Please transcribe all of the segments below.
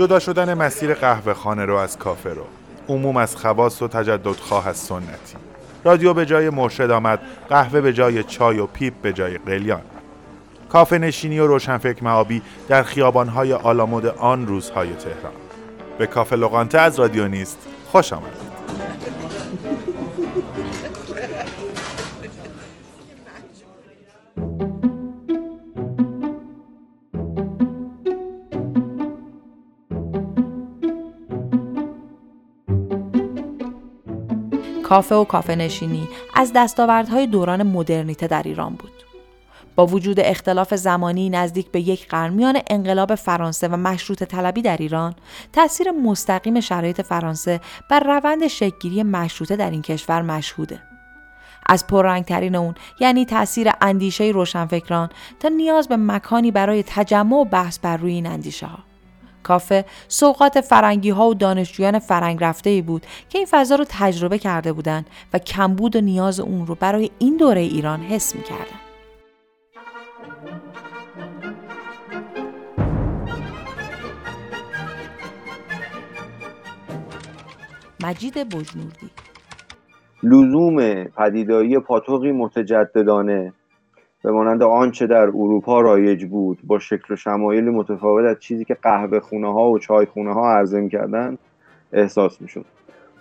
جدا شدن مسیر قهوه خانه رو از کافه رو. عموم از خواص و تجددخواه از سنتی. رادیو به جای مرشد آمد قهوه به جای چای و پیپ به جای قلیان. کافه نشینی و روشنفکر معابی در خیابانهای آلامود آن روزهای تهران. به کافه لغانته از رادیو نیست خوش آمدید. کافه و کافه نشینی از دستاوردهای دوران مدرنیته در ایران بود. با وجود اختلاف زمانی نزدیک به یک قرن میان انقلاب فرانسه و مشروط طلبی در ایران تاثیر مستقیم شرایط فرانسه بر روند شکلگیری مشروطه در این کشور مشهوده از پررنگترین اون یعنی تاثیر اندیشه روشنفکران تا نیاز به مکانی برای تجمع و بحث بر روی این اندیشه ها کافه سوقات فرنگی ها و دانشجویان فرنگ رفته ای بود که این فضا رو تجربه کرده بودند و کمبود و نیاز اون رو برای این دوره ایران حس می کردن. مجید بجنوردی لزوم پدیدایی پاتوقی متجددانه به مانند آنچه در اروپا رایج بود با شکل و شمایل متفاوت از چیزی که قهوه خونه ها و چای خونه ها عرضه کردن احساس می‌شد.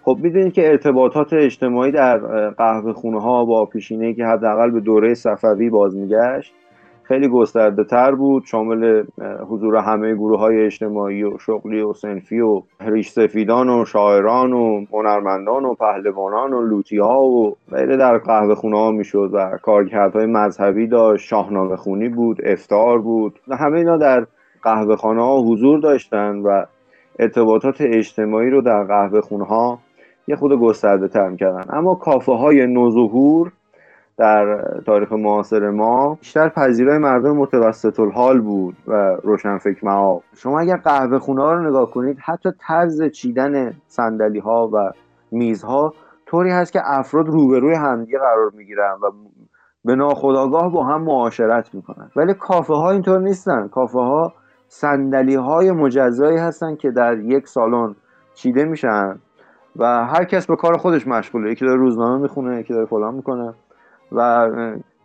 خب می‌دونید که ارتباطات اجتماعی در قهوه خونه ها با پیشینه که حداقل به دوره صفوی باز میگشت خیلی گسترده تر بود. شامل حضور همه گروه های اجتماعی و شغلی و سنفی و ریش سفیدان و شاعران و هنرمندان و پهلوانان و لوتی ها و غیره در قهوه خونه ها می‌شد و کارکردهای مذهبی داشت. شاهنامه خونی بود افتار بود. همه اینا در قهوه خانه ها حضور داشتن و ارتباطات اجتماعی رو در قهوه خونه ها یه خود گسترده تر می‌کردن. اما کافه های نوظهور در تاریخ معاصر ما بیشتر پذیرای مردم متوسط الحال بود و روشنفکر معاب. شما اگر قهوه خونه ها رو نگاه کنید حتی طرز چیدن صندلی ها و میزها طوری هست که افراد روبروی همدیگه قرار می‌گیرن و به ناخودآگاه با هم معاشرت می‌کنن. ولی کافه ها اینطور نیستن. کافه ها صندلی های مجزایی هستن که در یک سالن چیده میشن و هر کس به کار خودش مشغوله. یکی داره روزنامه می‌خونه یکی داره فلان می‌کنه. و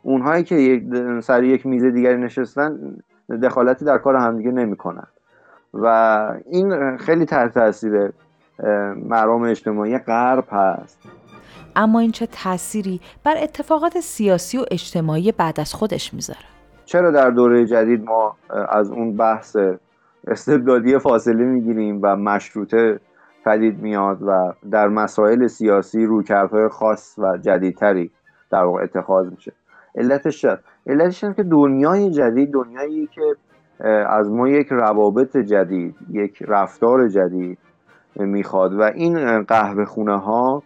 اونهایی که سر یک میز دیگری نشستن دخالتی در کار همدیگه نمی‌کنن. و این خیلی تحت تاثیر مرام اجتماعی غرب هست. اما این چه تأثیری بر اتفاقات سیاسی و اجتماعی بعد از خودش می‌ذاره؟ چرا در دوره جدید ما از اون بحث استبدادی فاصله می‌گیریم و مشروطه پدید میاد و در مسائل سیاسی رویکردهای خاص و جدیدتری در واقع اتخاذ میشه. علتش علتش که دنیای جدید دنیایی که از ما یک روابط جدید یک رفتار جدید می‌خواد و این قهوه خونه ها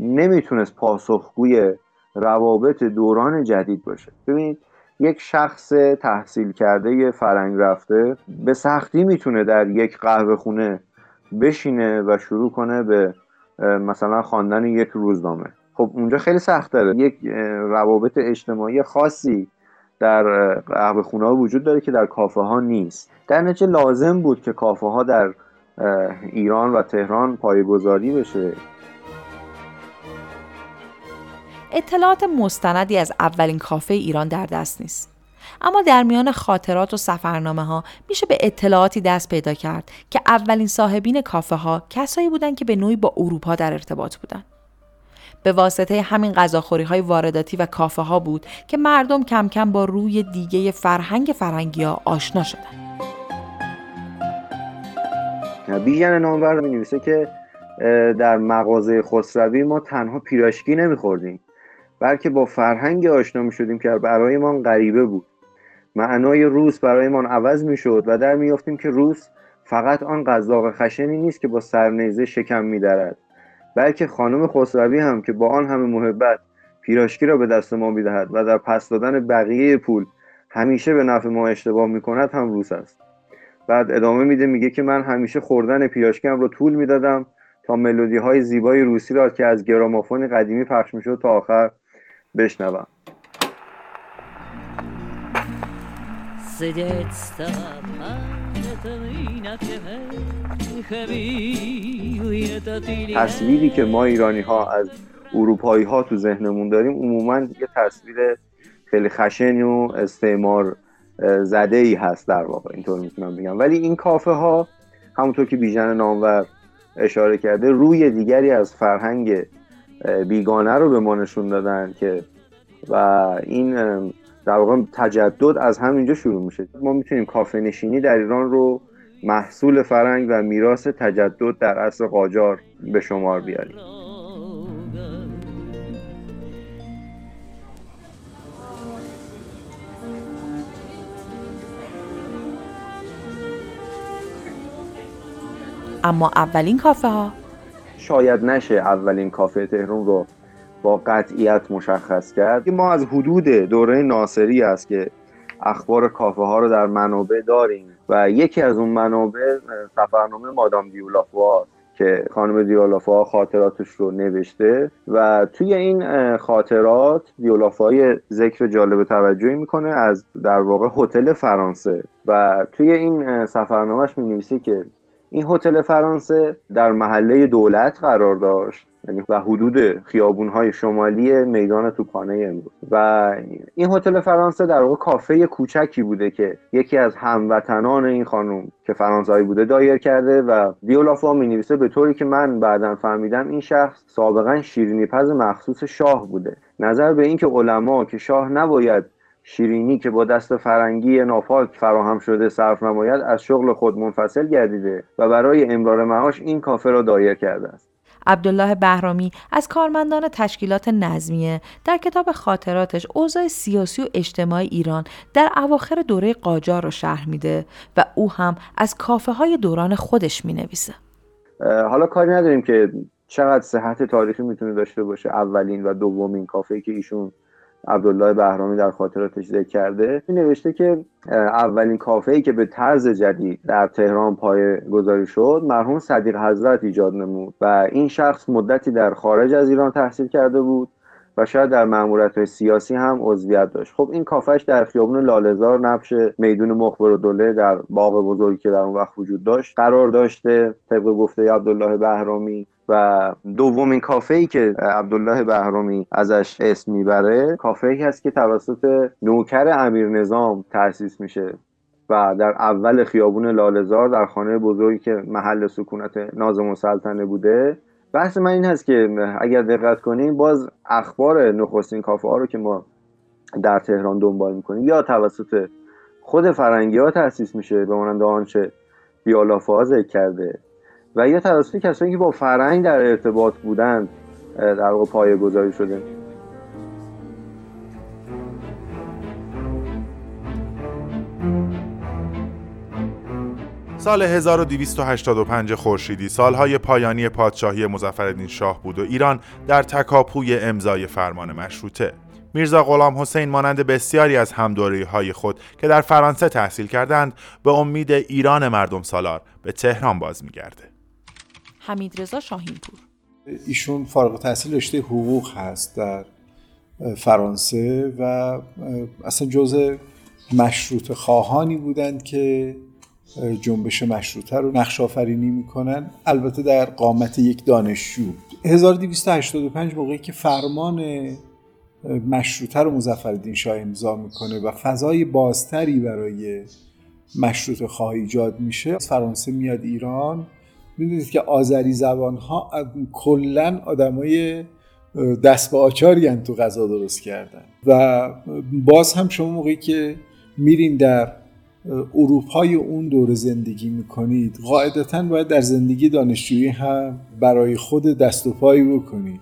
نمی‌تونست پاسخگوی روابط دوران جدید باشه. ببینید یک شخص تحصیل کرده فرنگ رفته به سختی می‌تونه در یک قهوه خونه بشینه و شروع کنه به مثلا خواندن یک روزنامه. خب اونجا خیلی سخت داره. یک روابط اجتماعی خاصی در قهوه خونه ها وجود داره که در کافه ها نیست. در نتیجه لازم بود که کافه ها در ایران و تهران پایگذاری بشه. اطلاعات مستندی از اولین کافه ایران در دست نیست. اما در میان خاطرات و سفرنامه ها میشه به اطلاعاتی دست پیدا کرد که اولین صاحبین کافه ها کسایی بودند که به نوعی با اروپا در ارتباط بودند. به واسطه همین غذاخوری های وارداتی و کافه ها بود که مردم کم کم با روی دیگه فرهنگ فرنگی ها آشنا شدن. بیژن نامور می نویسه که در مغازه خسروی ما تنها پیراشکی نمیخوردیم بلکه با فرهنگ آشنا می شدیم که برایمان غریبه بود. معنای روس برایمان عوض می شد و در میافتیم که روس فقط آن قذاق خشنی نیست که با سرنیزه شکم میدرد. بلکه خانم خسروی هم که با آن همه محبت پیراشکی را به دست ما می‌دهد و در پس دادن بقیه پول همیشه به نفع ما اشتباه می‌کند هم روس است. بعد ادامه میده میگه که من همیشه خوردن پیراشکی هم رو طول می‌دادم تا ملودی های زیبای روسی را که از گرامافون قدیمی پخش می‌شد تا آخر بشنوم. تصویری که ما ایرانی ها از اروپایی ها تو ذهنمون داریم عموما یه تصویر خیلی خشن و استعمار زده ای هست در واقع اینطور می‌تونم بگم. ولی این کافه ها همونطور که بیژن نامور اشاره کرده روی دیگری از فرهنگ بیگانه رو به ما نشون دادن که و این در واقع تجدد از همینجا شروع میشه. ما می‌تونیم کافه نشینی در ایران رو محصول فرهنگ و میراث تجدد در عصر قاجار به شمار بیاریم. اما اولین کافه ها شاید نشه اولین کافه تهران رو با قطعیت مشخص کرد ما از حدود دوره ناصری است که اخبار کافه ها رو در منابع داریم و یکی از اون منابع سفرنامه مادام دیولافوا که خانم دیولافوا خاطراتش رو نوشته و توی این خاطرات دیولافای ذکر جالب توجهی می‌کنه از در واقع هتل فرانسه و توی این سفرنامهش می نویسه که این هتل فرانسه در محله دولت قرار داشت. و حدود خیابونهای شمالی میدان توپانه امروز. و این هتل فرانسه در واقع کافه کوچکی بوده که یکی از هموطنان این خانم که فرانسوی بوده دایر کرده و دیولافا می نویسه به طوری که من بعدا فهمیدم این شخص سابقا شیرینی پز مخصوص شاه بوده. نظر به اینکه علما که شاه نباید شیرینی که با دست فرنگی ناپاک فراهم شده صرف نماید از شغل خود منفصل گردیده و برای امرار معاش این کافه را دایر کرده است. عبدالله بهرامی از کارمندان تشکیلات نظمیه در کتاب خاطراتش اوضاع سیاسی و اجتماعی ایران در اواخر دوره قاجار رو شرح میده و او هم از کافه های دوران خودش می نویسه. حالا کاری نداریم که چقدر صحت تاریخی می‌تونه داشته باشه اولین و دومین کافه که ایشون عبدالله بهرامی در خاطراتش ذکر کرده. می نوشته که اولین کافه که به طرز جدید در تهران پای گذاری شد مرحوم صدیق حضرت ایجاد نمود و این شخص مدتی در خارج از ایران تحصیل کرده بود. شاید در ماموریت های سیاسی هم عضویت داشت. خب این کافهش در خیابون لالزار نبش میدون مخبر و دوله در باغ بزرگی که در اون وقت وجود داشت قرار داشته طبق گفته عبدالله بهرامی و دومین کافه ای که عبدالله بهرامی ازش اسم می‌بره کافه ای هست که توسط نوکر امیر نظام تأسیس میشه و در اول خیابون لالزار در خانه بزرگی که محل سکونت نازم السلطنه بوده بحث من این هست که اگر دقت کنیم باز اخبار نخستین کافه ها رو که ما در تهران دنبال می‌کنیم یا توسط خود فرنگی ها تأسیس میشه به مانند آنچه بیالافا ذکر کرده و یا توسط کسانی که با فرهنگ در ارتباط بودند در واقع پایه گذاری شده. سال 1285 خورشیدی سالهای پایانی پادشاهی مظفرالدین شاه بود و ایران در تکاپوی امضای فرمان مشروطه. میرزا غلام حسین مانند بسیاری از همدوری های خود که در فرانسه تحصیل کردند به امید ایران مردم سالار به تهران باز میگرده. حمید رضا شاهینپور. ایشون فارغ تحصیل رشته حقوق هست در فرانسه و اصلا جزء مشروط خواهانی بودند که جنبش مشروطه رو نقش آفرینی می‌کنن. البته در قامت یک دانشجو. 1285 موقعی که فرمان مشروطه رو مظفرالدین شاه امضا می‌کنه و فضای بازتری برای مشروط خواه ایجاد میشه فرانسه میاد ایران. می‌دونید که آذری زبان ها کلا آدمای دست به آچاری تو غذا درست کردن. و باز هم شما موقعی که میرین در اروپای اون دوره زندگی می‌کنید قاعدتا باید در زندگی دانشجویی هم برای خود دست و پایی بکنید.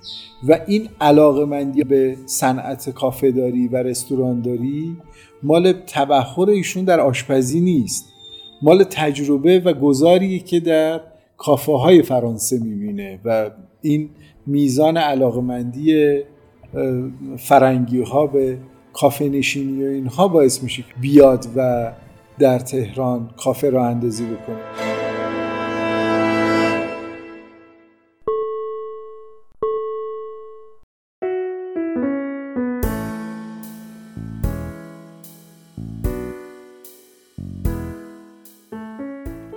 و این علاقه مندی به صنعت کافه داری و رستوران داری مال تبخور ایشون در آشپزی نیست. مال تجربه و گذاری که در کافه های فرانسه می‌بینه و این میزان علاقمندی فرنگی ها به کافه نشینی و اینها باعث میشه بیاد و در تهران کافه را اندازی بکنه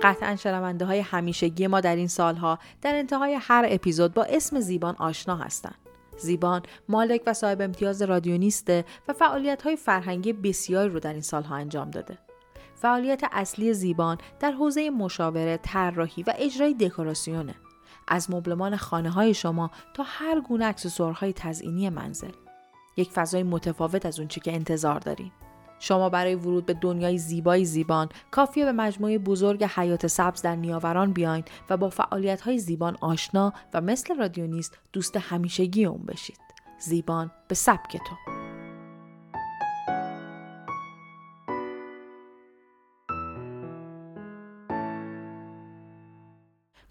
قطعا شنونده های همیشگی ما در این سالها در انتهای هر اپیزود با اسم زیبان آشنا هستند. زیبان مالک و صاحب امتیاز رادیونیسته و فعالیت های فرهنگی بسیاری رو در این سالها انجام داده. فعالیت اصلی زیبان در حوزه مشاوره، طراحی و اجرای دکوراسیونه. از مبلمان خانه های شما تا هر گونه اکسسوارهای تزئینی منزل. یک فضای متفاوت از اونچه که انتظار داریم. شما برای ورود به دنیای زیبای زیبان کافیه به مجموعه بزرگ حیات سبز در نیاوران بیاین و با فعالیت های زیبان آشنا و مثل رادیونیست دوست همیشگی اون بشید. زیبان به سبک تو.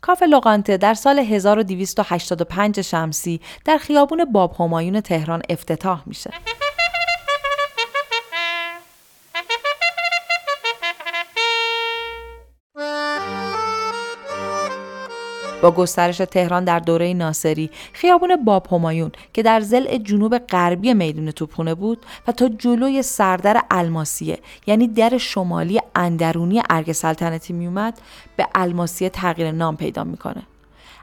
کاف لوقانته در سال 1285 شمسی در خیابون باب همایون تهران افتتاح میشه. با گسترش تهران در دوره ناصری. خیابون باب همایون که در زل جنوب غربی میدون توپخونه بود و تا جلوی سردر الماسیه یعنی در شمالی اندرونی ارگ سلطنتی میومد به الماسیه تغییر نام پیدا می‌کنه.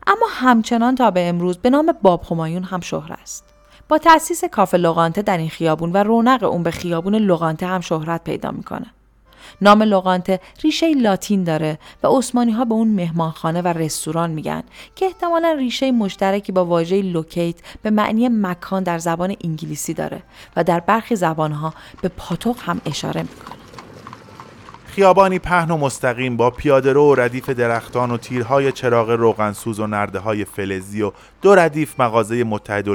اما همچنان تا به امروز به نام باب همایون هم شهر است. با تأسیس کافه لغانته در این خیابون و رونق اون به خیابون لغانته هم شهرت پیدا می‌کنه. نام لقانطه ریشه لاتین داره و عثمانی ها به اون مهمانخانه و رستوران میگن که احتمالا ریشه مشترکی با واژه locate به معنی مکان در زبان انگلیسی داره و در برخی زبانها به پاتوق هم اشاره می‌کنه خیابانی پهن و مستقیم با پیاده‌رو و ردیف درختان و تیرهای چراغ روغنسوز و نرده های فلزی و دو ردیف مغازه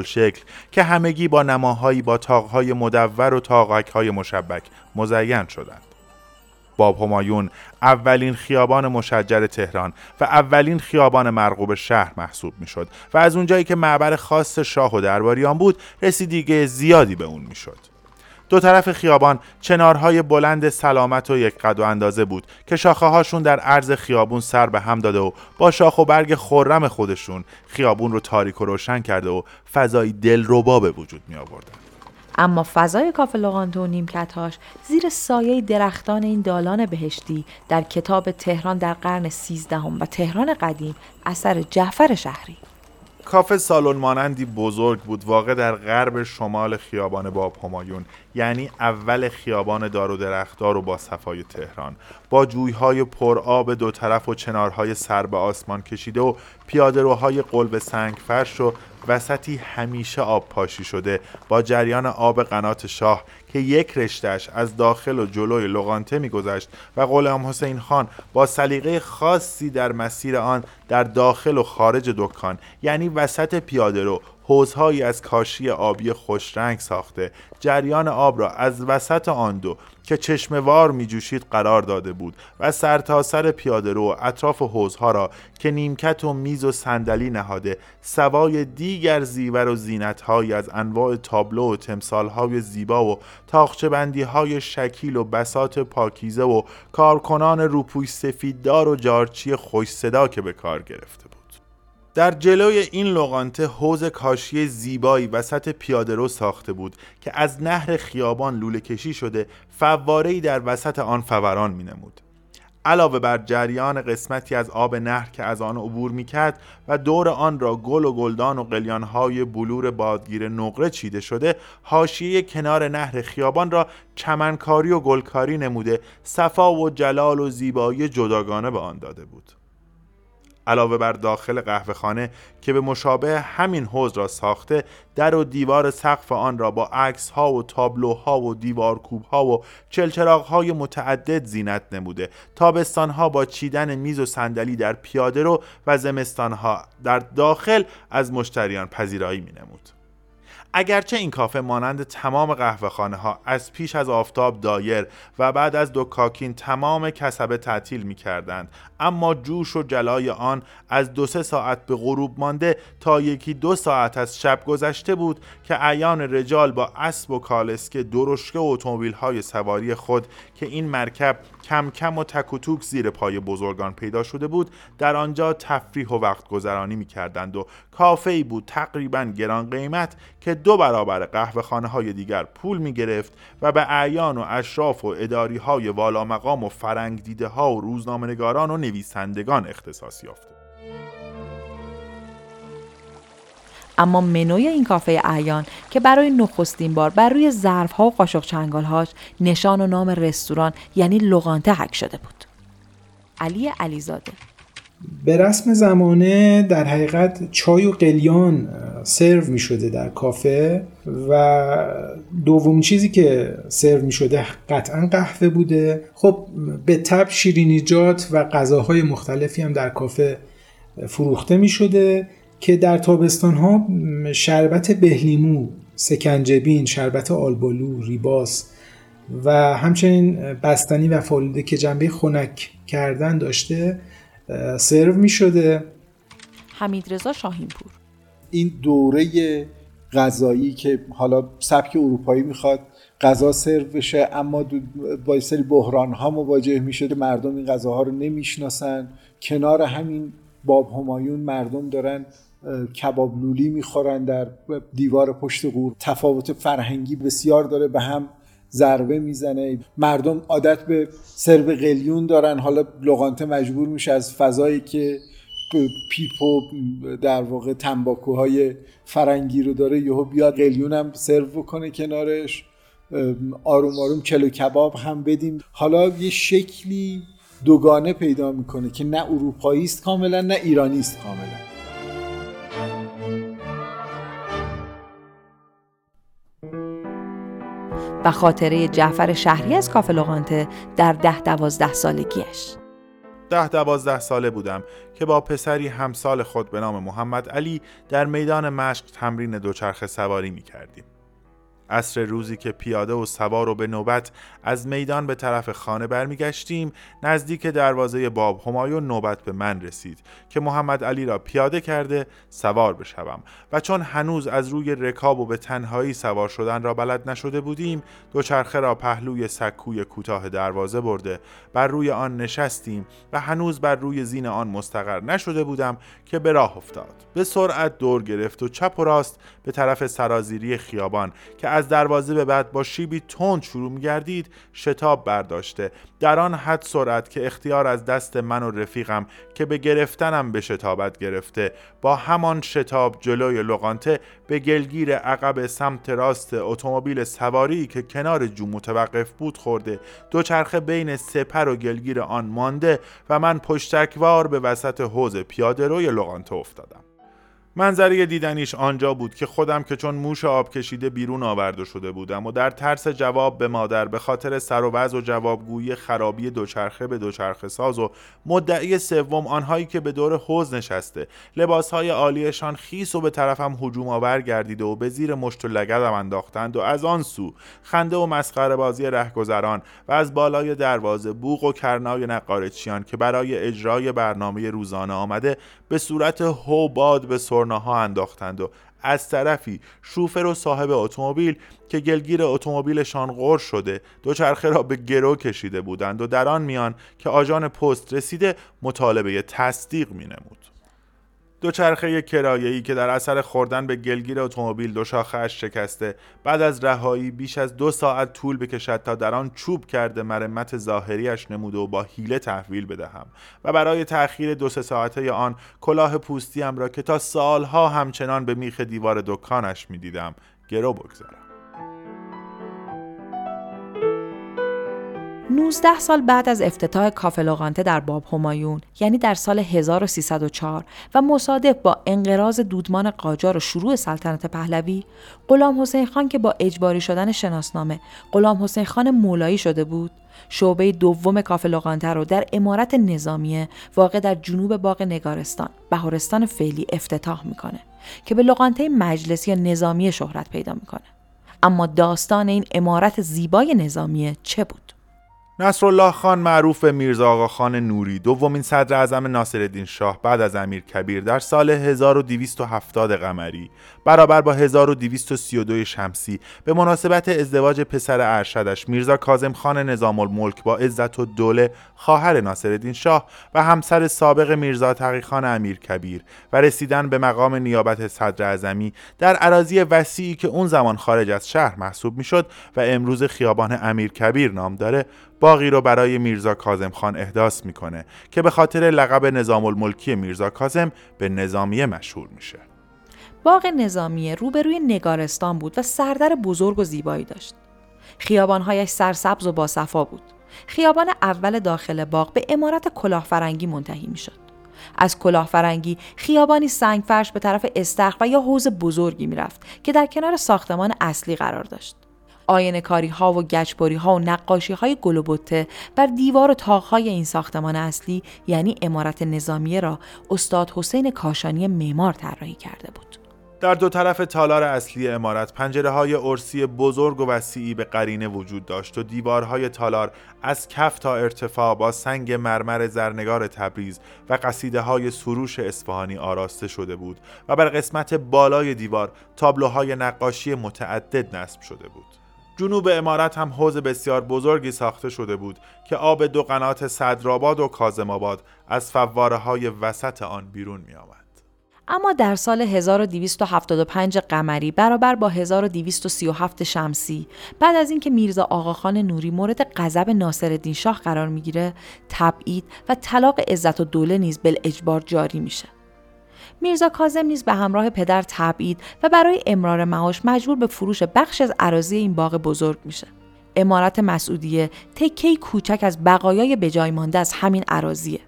شیک که همگی با نماهایی با تاقهای مدور و تاقک های مشبک مزین شدند. باب همایون اولین خیابان مشجر تهران و اولین خیابان مرغوب شهر محسوب می‌شد و از اونجایی که معبر خاص شاه و درباریان بود رسیدگی زیادی به اون می‌شد دو طرف خیابان چنارهای بلند سلامت و یک قد و اندازه بود که شاخه هاشون در عرض خیابون سر به هم داده و با شاخ و برگ خرم خودشون خیابون رو تاریک و روشن کرده و فضایی دلربا به وجود می آوردن. اما فضای کافه لغانتو و نیمکتهاش زیر سایه درختان این دالان بهشتی در کتاب تهران در قرن سیزدهم و تهران قدیم اثر جعفر شهری. کافه سالن مانندی بزرگ بود واقع در غرب شمال خیابان باب همایون یعنی اول خیابان دار و درختار و با صفای تهران. با جویهای پر آب دو طرف و چنارهای سر به آسمان کشیده و پیادهروهای قلب سنگ فرش و وسطی همیشه آب پاشی شده با جریان آب قنات شاه که یک رشتش از داخل و جلوی لغانته میگذشت و غلام حسین خان با سلیقه خاصی در مسیر آن در داخل و خارج دکان یعنی وسط پیاده رو حوزهایی از کاشی آبی خوشرنگ ساخته. جریان آب را از وسط آن دو که چشموار می جوشید قرار داده بود و سرتاسر سر پیاده رو اطراف حوزها را که نیمکت و میز و صندلی نهاده سوای دیگر زیور و زینتهایی از انواع تابلو و تمثالهای زیبا و تاخچه های شکیل و بسات پاکیزه و کارکنان روپوی سفیددار و جارچی خوش صدا که به کار گرفته در جلوی این لغانته حوز کاشی زیبایی وسط پیاده رو ساخته بود که از نهر خیابان لوله کشی شده فواره‌ای در وسط آن فوران می نمود. علاوه بر جریان قسمتی از آب نهر که از آن عبور می‌کرد و دور آن را گل و گلدان و قلیانهای بلور بادگیر نقره چیده شده حاشیه کنار نهر خیابان را چمنکاری و گلکاری نموده صفا و جلال و زیبایی جداگانه به آن داده بود علاوه بر داخل قهوه خانه که به مشابه همین حوز را ساخته در و دیوار سقف آن را با عکس ها و تابلوها و دیوار کوب ها و چلچراغ های متعدد زینت نموده تابستان ها با چیدن میز و صندلی در پیاده رو و زمستان ها در داخل از مشتریان پذیرایی می نمود. اگرچه این کافه مانند تمام قهوه خانه ها از پیش از آفتاب دایر و بعد از دو کاکین تمام کسبه تعطیل می کردند اما جوش و جلای آن از دو سه ساعت به غروب مانده تا یکی دو ساعت از شب گذشته بود که عیان رجال با اسب و کالسکه درشکه و اتومبیل های سواری خود که این مرکب کم کم و تک و توک زیر پای بزرگان پیدا شده بود در آنجا تفریح و وقت گذرانی می کردند و کافه ای بود تقریبا گران قیمت که دو برابر قهوه خانه های دیگر پول می گرفت و به اعیان و اشراف و اداری های والا مقام و فرنگ دیده ها و روزنامه‌نگاران و نویسندگان اختصاص یافته اما منوی این کافه اعیان که برای نخستین بار بر روی ظرفها و قاشق چنگالهاش نشان و نام رستوران یعنی لغانته حک شده بود. علی علیزاده. به رسم زمانه در حقیقت چای و قلیان سرو می شده در کافه و دوم چیزی که سرو می شده قطعا قهوه بوده. خب به تب شیرینیجات و غذاهای مختلفی هم در کافه فروخته می شده که در تابستان ها شربت بهلیمو سکنجبین شربت آلبالو ریباس و همچنین بستنی و فالوده که جنبه خنک کردن داشته سرو می شده حمید رضا شاهینپور. این دوره غذایی که حالا سبک اروپایی می‌خواد غذا سرو بشه اما با سری بحران ها مواجه می‌شده مردم این غذاها رو نمی‌شناسن. کنار همین باب همایون مردم دارن کباب لولی می‌خورن در دیوار پشت قور تفاوت فرهنگی بسیار داره به هم ضربه می‌زنه. مردم عادت به سرب قلیون دارن. حالا لغانته مجبور میشه از فضایی که پیپ و در واقع تنباکوهای فرنگی رو داره یهو بیاد قلیون هم سرو بکنه کنارش. آروم آروم کلو کباب هم بدیم. حالا یه شکلی دوگانه پیدا می‌کنه که نه اروپایی است کاملا نه ایرانی است کاملا. و خاطره جعفر شهری از کافه لغانته در ده دوازده سالگیش ده دوازده ساله بودم که با پسری همسال خود به نام محمد علی در میدان مشق تمرین دوچرخه سواری می کردیم. عصر روزی که پیاده و سوار و به نوبت از میدان به طرف خانه برمیگشتیم نزدیک دروازه باب همایون نوبت به من رسید که محمد علی را پیاده کرده سوار بشوم. و چون هنوز از روی رکاب و به تنهایی سوار شدن را بلد نشده بودیم دوچرخه را پهلوی سکوی کوتاه دروازه برده بر روی آن نشستیم و هنوز بر روی زین آن مستقر نشده بودم که به راه افتاد. به سرعت دور گرفت و چپ و راست به طرف سرازیری خیابان که دروازه به بعد با شیبی تند شروع میگردید شتاب برداشته. در آن حد سرعت که اختیار از دست من و رفیقم که به گرفتنم به شتابت گرفته. با همان شتاب جلوی لغانته به گلگیر عقب سمت راست اتومبیل سواری که کنار جو متوقف بود خورده. دوچرخه بین سپر و گلگیر آن مانده و من پشتکوار به وسط حوز پیاده روی لغانته افتادم. منظره دیدنیش آنجا بود که خودم که چون موش آب کشیده بیرون آورده شده بودم و در ترس جواب به مادر به خاطر سر و وضع و جوابگویی خرابی دوچرخه به دوچرخه ساز و مدعی سوم آنهایی که به دور حوز نشسته. لباسهای عالیشان خیس و به طرفم هجوم آور گردیده و به زیر مشت و لگدم انداختند و از آن سو خنده و مسخره بازی رهگذران و از بالای دروازه بوق و کرنای نقارچیان که برای اجرای برنامه روزانه آمده به صورت هو باد به سرناها انداختند و از طرفی شوفر و صاحب اتومبیل که گلگیر اتومبیلشان غور شده دوچرخه را به گرو کشیده بودند و در آن میان که آژان پست رسیده مطالبه تصدیق می نمود. دوچرخه کرایه‌ای که در اثر خوردن به گلگیر اتومبیل دو شاخهاش شکسته بعد از رهایی بیش از دو ساعت طول بکشد تا در آن چوب کرده مرمت ظاهریش نموده و با حیله تحویل بدهم و برای تأخیر دو سه ساعته آن کلاه پوستیم را که تا سالها همچنان به میخ دیوار دکانش می‌دیدم گرو بگذارم. 19 سال بعد از افتتاح کافه لغانته در باب همایون یعنی در سال 1304 و مصادف با انقراض دودمان قاجار و شروع سلطنت پهلوی غلام حسین خان که با اجباری شدن شناسنامه غلام حسین خان مولایی شده بود شعبه دوم کافه لغانته رو در امارت نظامیه واقع در جنوب باغ نگارستان بهارستان فعلی افتتاح می‌کنه که به لغانته مجلسی یا نظامی شهرت پیدا می‌کنه. اما داستان این امارت زیبای نظامیه چه بود؟ نصرالله خان معروف به میرزا آقا خان نوری دومین صدر اعظم ناصرالدین شاه بعد از امیر کبیر در سال 1270 قمری برابر با 1232 شمسی. به مناسبت ازدواج پسر ارشدش میرزا کاظم خان نظام الملک با عزت و دوله خواهر ناصرالدین شاه و همسر سابق میرزا تقی خان امیر کبیر و رسیدن به مقام نیابت صدر اعظمی در عراضی وسیعی که اون زمان خارج از شهر محسوب می‌شد و امروز خیابان امیر کبیر نام داره باقی رو برای میرزا کازم خان احداث می‌کنه که به خاطر لقب نظام الملکی میرزا کازم به نظامیه مشهور میشه. باغ نظامیه روبروی نگارستان بود و سردر بزرگ و زیبایی داشت. خیابانهایش سرسبز و باصفا بود. خیابان اول داخل باغ به امارت کلاهفرنگی منتهی می‌شد. از کلاهفرنگی خیابانی سنگفرش به طرف استخر و یا حوز بزرگی می‌رفت که در کنار ساختمان اصلی قرار داشت. آینه کاری ها و گچبری ها و نقاشی های گل بر دیوار و تاق این ساختمان اصلی یعنی امارت نظامیه را استاد حسین کاشانی معمار طراحی کرده بود. در دو طرف تالار اصلی امارت پنجره های ارسی بزرگ و وسیعی به قرینه وجود داشت و دیوارهای تالار از کف تا ارتفاع با سنگ مرمر زرنگار تبریز و قصیده های سروش اصفهانی آراسته شده بود و بر قسمت بالای دیوار تابلوهای نقاشی متعدد نصب شده بود. جنوب امارت هم حوز بسیار بزرگی ساخته شده بود که آب دو قنات صدرآباد و کازم آباد از فواره های وسط آن بیرون می آمد. اما در سال 1275 قمری برابر با 1237 شمسی بعد از اینکه میرزا آقاخان نوری مورد غضب ناصرالدین شاه قرار می‌گیره تبعید و طلاق عزت و دوله نیز اجبار جاری میشه میرزا کازم نیز به همراه پدر تبعید و برای امرار معاش مجبور به فروش بخش از عراضی این باغ بزرگ میشه. امارت مسعودیه تکه کوچک از بقایای بجای مانده از همین عراضیه.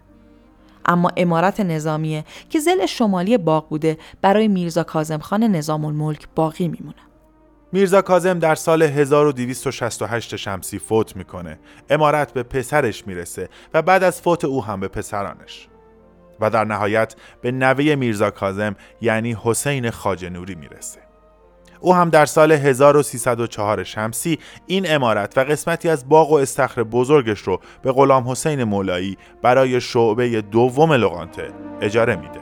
اما امارت نظامیه که زل شمالی باغ بوده برای میرزا کازم خان نظام الملک باقی میمونه. میرزا کازم در سال 1268 شمسی فوت می‌کنه. امارت به پسرش می‌رسه و بعد از فوت او هم به پسرانش. و در نهایت به نوه میرزا کازم یعنی حسین خاجنوری می‌رسه او هم در سال 1304 شمسی این امارت و قسمتی از باغ و استخر بزرگش رو به غلام حسین مولایی برای شعبه دوم لغانته اجاره میده.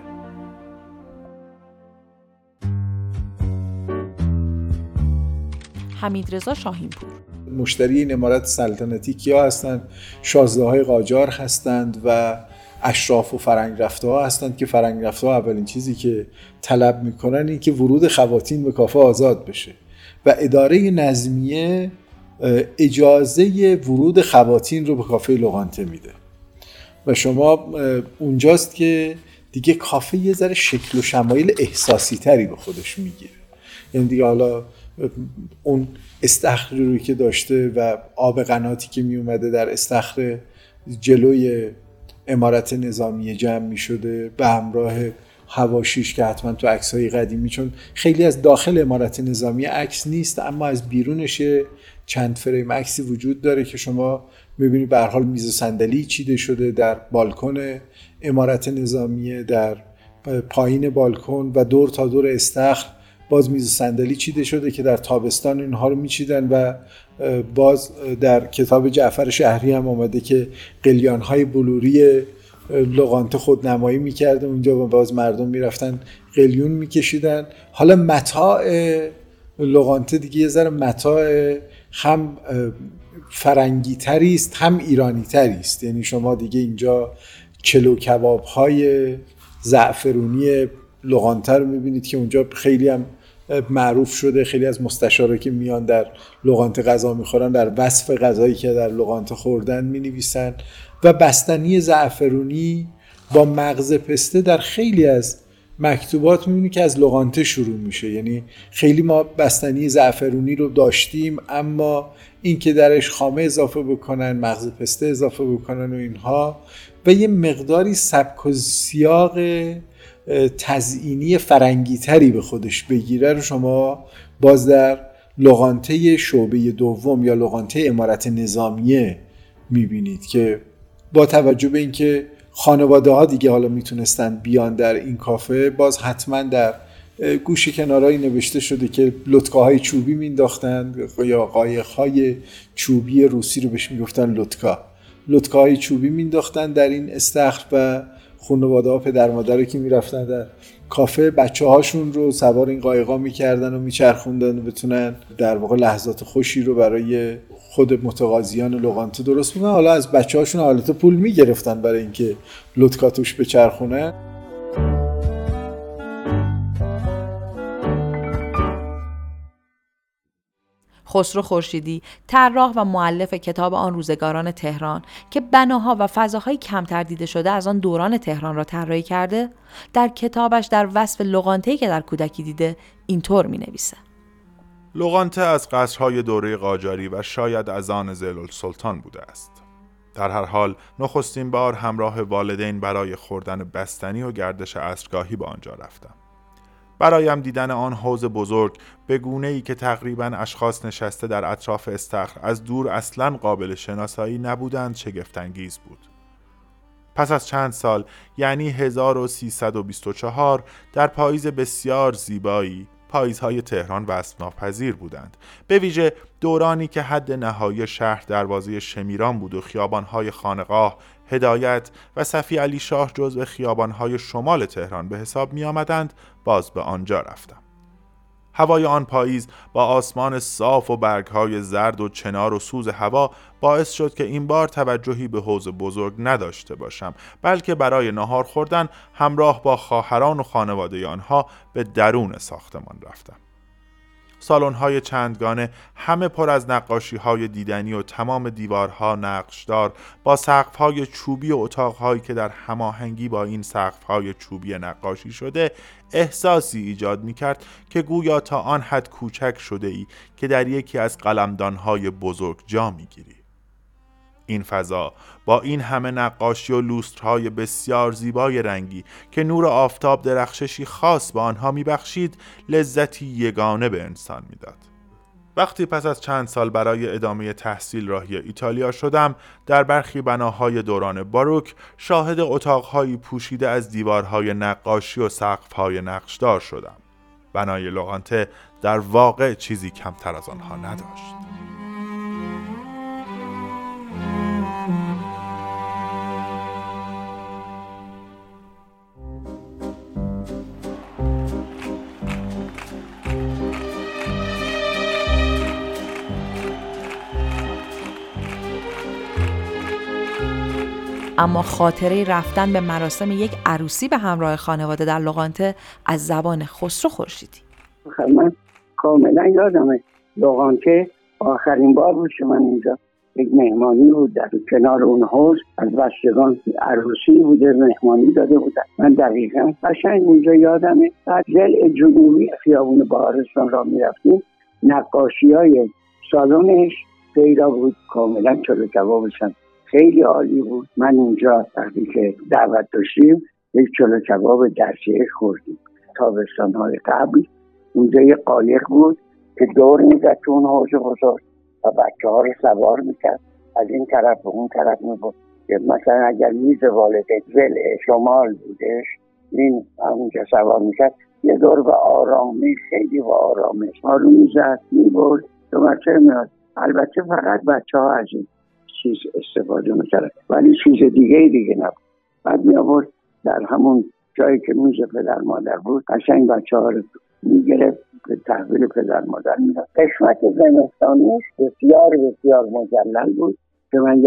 حمید رضا شاهینپور مشتری این امارت سلطنتی کیا هستند؟ شازده های قاجار هستند و اشراف و فرنگ رفته ها هستند که فرنگ رفته ها اولین چیزی که طلب می‌کنن این که ورود خواتین به کافه آزاد بشه و اداره نظمیه اجازه ورود خواتین رو به کافه لغانته میده. و شما اونجاست که دیگه کافه یه ذره شکل و شمایل احساسی تری به خودش می‌گیره. یعنی دیگه حالا اون استخری روی که داشته و آب قناتی که میومده در استخر جلوی امارت نظامی جمع می شده به همراه هواشیش که حتما تو عکس های قدیمی چون خیلی از داخل امارت نظامی عکس نیست اما از بیرونش چند فریم عکسی وجود داره که شما می‌بینید به حال میز صندلی چیده شده در بالکن امارت نظامیه در پایین بالکن و دور تا دور استخر. باز میز صندلی چیده شده که در تابستان اینها رو میچیدن و باز در کتاب جعفر شهری هم آمده که قلیان های بلوری لغانته خود نمایی می‌کرده. اونجا و باز مردم می‌رفتن قلیون میکشیدن. حالا متاع لغانته دیگه یه ذره متاع هم فرنگی تری است هم ایرانی تری است یعنی شما دیگه اینجا چلو کباب های زعفرونی لغانته رو می‌بینید که اونجا خیلی هم معروف شده. خیلی از مستشاره که میان در لغانت غذا می‌خورن در وصف غذایی که در لغانت خوردن می‌نویسن و بستنی زعفرونی با مغز پسته در خیلی از مکتوبات می‌بینی که از لغانته شروع میشه. یعنی خیلی ما بستنی زعفرونی رو داشتیم اما این که درش خامه اضافه بکنن مغز پسته اضافه بکنن و اینها و یه مقداری سبک و سیاق تزئینی فرنگیتری به خودش بگیره رو شما باز در لغانته شعبه دوم یا لغانته امارت نظامیه می‌بینید که با توجه به اینکه خانواده ها دیگه حالا می‌تونستن بیان در این کافه باز حتما در گوشه کنارهایی نوشته شده که لطکاهای چوبی مینداختند یا قایقهای چوبی روسی رو بهش می‌گفتن لطکا. لطکاهای چوبی مینداختن در این استخر و خانواده ها پدر مادر که می‌رفتن در کافه بچه هاشون رو سوار این قایقا می‌کردن و میچرخوندن و بتونن در واقع لحظات خوشی رو برای خود متقاضیان لغانته درست بودن حالا از بچه هاشون حالت پول می‌گرفتن برای اینکه لطکا توش خسرو خورشیدی طراح و معلف کتاب آن روزگاران تهران که بناها و فضاهای کمتر دیده شده از آن دوران تهران را طراحی کرده در کتابش در وصف لغانتهی که در کودکی دیده اینطور می نویسه لغانته از قصرهای دوره قاجاری و شاید از آن زلال سلطان بوده است. در هر حال نخستین بار همراه والدین برای خوردن بستنی و گردش اصرگاهی به آنجا رفتم. برایم دیدن آن حوز بزرگ به گونه ای که تقریبا اشخاص نشسته در اطراف استخر از دور اصلا قابل شناسایی نبودند شگفتانگیز بود. پس از چند سال یعنی 1324 در پاییز بسیار زیبایی پاییزهای تهران وصف ناپذیر بودند به ویژه دورانی که حد نهایی شهر دروازه شمیران بود و خیابانهای خانقاه هدایت و صفی علی شاه جزو خیابانهای شمال تهران به حساب می آمدند باز به آنجا رفتم. هوای آن پاییز با آسمان صاف و برگهای زرد و چنار و سوز هوا باعث شد که این بار توجهی به حوز بزرگ نداشته باشم بلکه برای نهار خوردن همراه با خواهران و خانواده آنها به درون ساختمان رفتم. های چندگانه همه پر از نقاشی های دیدنی و تمام دیوارها نقشدار با سقف های چوبی و اتاقهایی که در هماهنگی با این سقف های چوبی نقاشی شده احساسی ایجاد می کرد که گویا تا آن حد کوچک شده ای که در یکی از قلمدان های بزرگ جا می گیری. این فضا. با این همه نقاشی و لوسترهای بسیار زیبای رنگی که نور آفتاب درخششی خاص به آنها میبخشید لذتی یگانه به انسان می‌داد. وقتی پس از چند سال برای ادامه تحصیل راهی ایتالیا شدم در برخی بناهای دوران باروک شاهد اتاقهایی پوشیده از دیوارهای نقاشی و سقفهای نقشدار شدم. بنای لغانته در واقع چیزی کمتر از آنها نداشت. اما خاطره رفتن به مراسم یک عروسی به همراه خانواده در لغانته از زبان خسرو خورشیدی. من کاملا یادمه لغانته آخرین بار بود که من اینجا یک مهمانی بود. در کنار اون حوز از بستگان عروسی بوده مهمانی داده بودن من دقیقا قشنگ اونجا یادمه بعد زل جنوبی خیابون بهارستان را می‌رفتیم. نقاشی های سالنش پیدا بود. کاملا چلو جوابشن خیلی عالی بود. من اونجا وقتی که دعوت داشتیم یک چلو کباب درسیه خوردیم. تابستان های قبل. اونجا یه قایق بود که دور می‌زد تو اون حوض بزرگ و بچه ها رو سوار می‌کرد. از این طرف به اون طرف میبود مثلا اگر میز والده زل شمال بودش این اونجا سوار می‌کرد. یه دور به آرامی خیلی با آرامش. ها رو می‌زد می‌برد. دو بچه میاد البته فقط بچه ها از این. چیز استفاده می‌کرد. ولی چیز دیگه دیگه نبود. بعد می آورد در همون جایی که میز پدر مادر بود قشنگ بچه ها رو می‌گرفت به تحویل پدر مادر می‌داد قسمت زمستانیش بسیار بسیار مجلل بود که من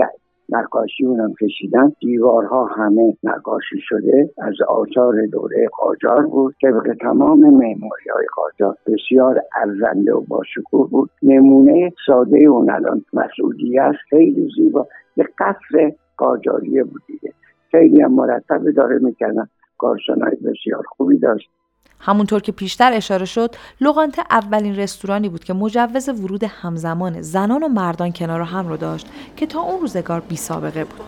نقاشی اونم کشیدن. دیوارها همه نقاشی شده. از آثار دوره قاجار بود. طبق تمام معماری های قاجار. بسیار ارزنده و باشکوه بود. نمونه ساده اون الان. مسعودی است. خیلی زیبا. یه قصر قاجاریه بود دیگه. خیلی هم مرتب داره می‌کردن. کارشنای بسیار خوبی داشت. همونطور که پیشتر اشاره شد لوغانته اولین رستورانی بود که مجوز ورود همزمان زنان و مردان کنار هم رو داشت که تا اون روزگار بی سابقه بود.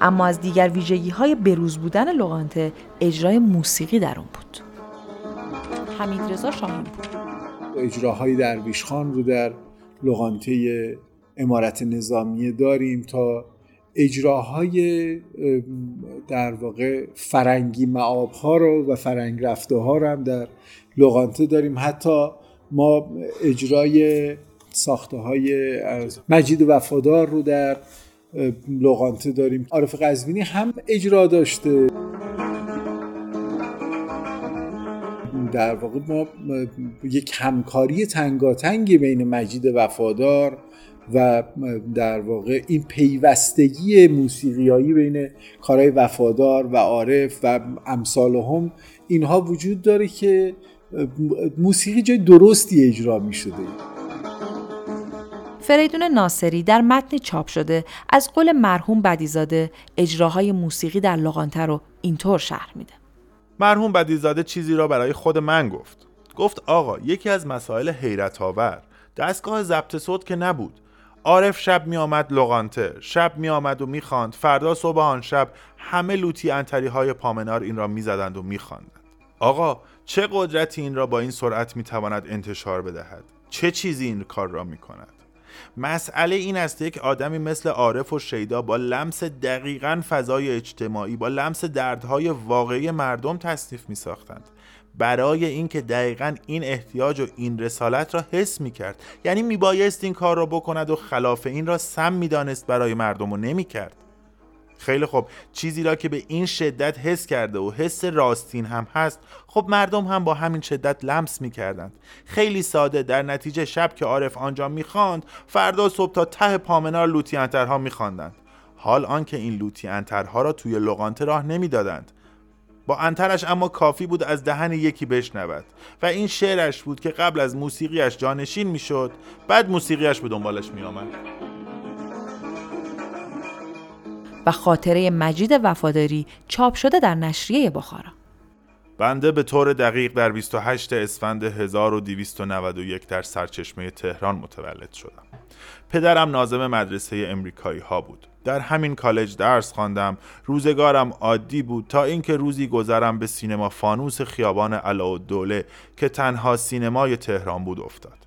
اما از دیگر ویژگی های بروز بودن لوغانته اجرای موسیقی در اون بود. حمید رضا شاهین بود. اجراهای درویش خان رو در لغانته امارت نظامی داریم تا اجراهای در واقع فرنگی معاب ها رو و فرنگ رفته ها رو هم در لغانته داریم. حتی ما اجرای ساخته های مجید وفادار رو در لغانته داریم. عارف قزوینی هم اجرا داشته. در واقع ما یک همکاری تنگاتنگی بین مجید وفادار و در واقع این پیوستگی موسیقیایی بین کارهای وفادار و عارف و امثال هم اینها وجود داره که موسیقی جای درستی اجرا می شده فریدون ناصری در متن چاپ شده از قول مرحوم بدیزاده اجراهای موسیقی در لغانته رو اینطور شرح میده. مرحوم بدیزاده چیزی را برای خود من گفت. گفت آقا یکی از مسائل حیرت آور دستگاه ضبط صوت که نبود. عارف شب می آمد لغانته شب می آمد و می خواند فردا صبح آن شب همه لوتی انتری های پامنار این را می زدند و می خواندند آقا چه قدرتی این را با این سرعت می تواند انتشار بدهد؟ چه چیزی این کار را می کند مسئله این است یک آدمی مثل عارف و شیدا با لمس دقیقا فضای اجتماعی با لمس دردهای واقعی مردم تصنیف می ساختند برای اینکه دقیقا این احتیاج و این رسالت را حس می کرد یعنی می بایست این کار را بکند و خلاف این را سم می دانست برای مردم و نمی کرد خیلی خب چیزی را که به این شدت حس کرده و حس راستین هم هست خب مردم هم با همین شدت لمس می کردند خیلی ساده در نتیجه شب که عارف آنجا می‌خواند فردا صبح تا ته پامنار لوتی انترها میخواندند. حال آنکه این لوتی انترها را توی لغانته راه نمی‌دادند. با انترش اما کافی بود از دهن یکی بشنود و این شعرش بود که قبل از موسیقیش جانشین می‌شد بعد موسیقیش به دنبالش میآمد. و خاطره مجید وفاداری چاپ شده در نشریه بخارا بنده به طور دقیق در 28 اسفند 1291 در سرچشمه تهران متولد شدم. پدرم نازم مدرسه امریکایی ها بود. در همین کالج درس خواندم. روزگارم عادی بود تا اینکه روزی گذرم به سینما فانوس خیابان علاءالدوله که تنها سینمای تهران بود افتاد.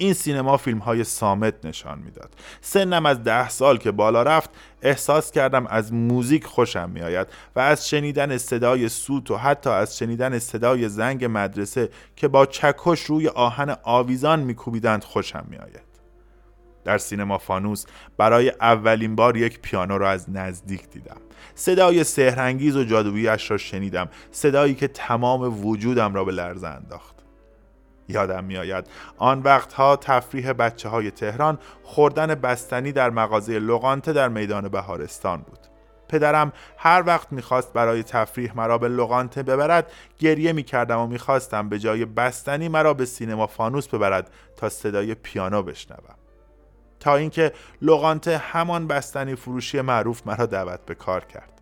این سینما فیلم های سامت نشان می‌داد. سنم از ده سال که بالا رفت احساس کردم از موزیک خوشم میآید و از شنیدن صدای سوت و حتی از شنیدن صدای زنگ مدرسه که با چکش روی آهن آویزان میکوبیدند خوشم میآید. در سینما فانوس برای اولین بار یک پیانو را از نزدیک دیدم. صدای سهرنگیز و جادوییش را شنیدم. صدایی که تمام وجودم را به لرزه انداخت. یادم میآید. آن وقتها تفریح بچه های تهران خوردن بستنی در مغازه لغانته در میدان بهارستان بود. پدرم هر وقت می‌خواست برای تفریح مرا به لغانته ببرد گریه می‌کردم و می‌خواستم به جای بستنی مرا به سینما فانوس ببرد تا صدای پیانو بشنوم. تا اینکه لغانته همان بستنی فروشی معروف مرا دعوت به کار کرد.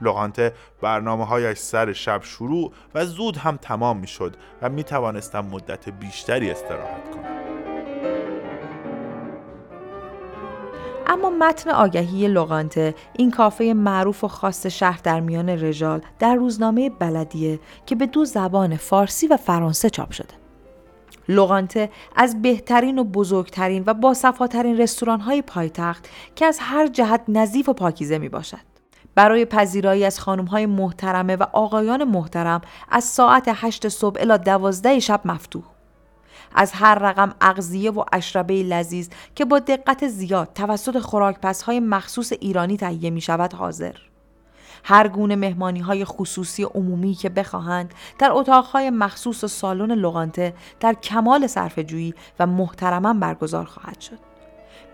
لغانته برنامه هایش سر شب شروع و زود هم تمام می شد و می توانستم مدت بیشتری استراحت کنم اما متن آگهی لغانته این کافه معروف و خاص شهر در میان رجال در روزنامه بلدیه که به دو زبان فارسی و فرانسه چاپ شده لغانته از بهترین و بزرگترین و باصفاترین رستوران های پایتخت که از هر جهت نظیف و پاکیزه می باشد. برای پذیرایی از خانم های محترمه و آقایان محترم از ساعت هشت صبح الا دوازده شب مفتوح. از هر رقم اغذیه و اشربه لذیذ که با دقت زیاد توسط خوراکپس های مخصوص ایرانی تهیه می شود حاضر. هر گونه مهمانی های خصوصی عمومی که بخواهند در اتاقهای مخصوص سالن لغانته در کمال صرفه‌جویی و محترما برگزار خواهد شد.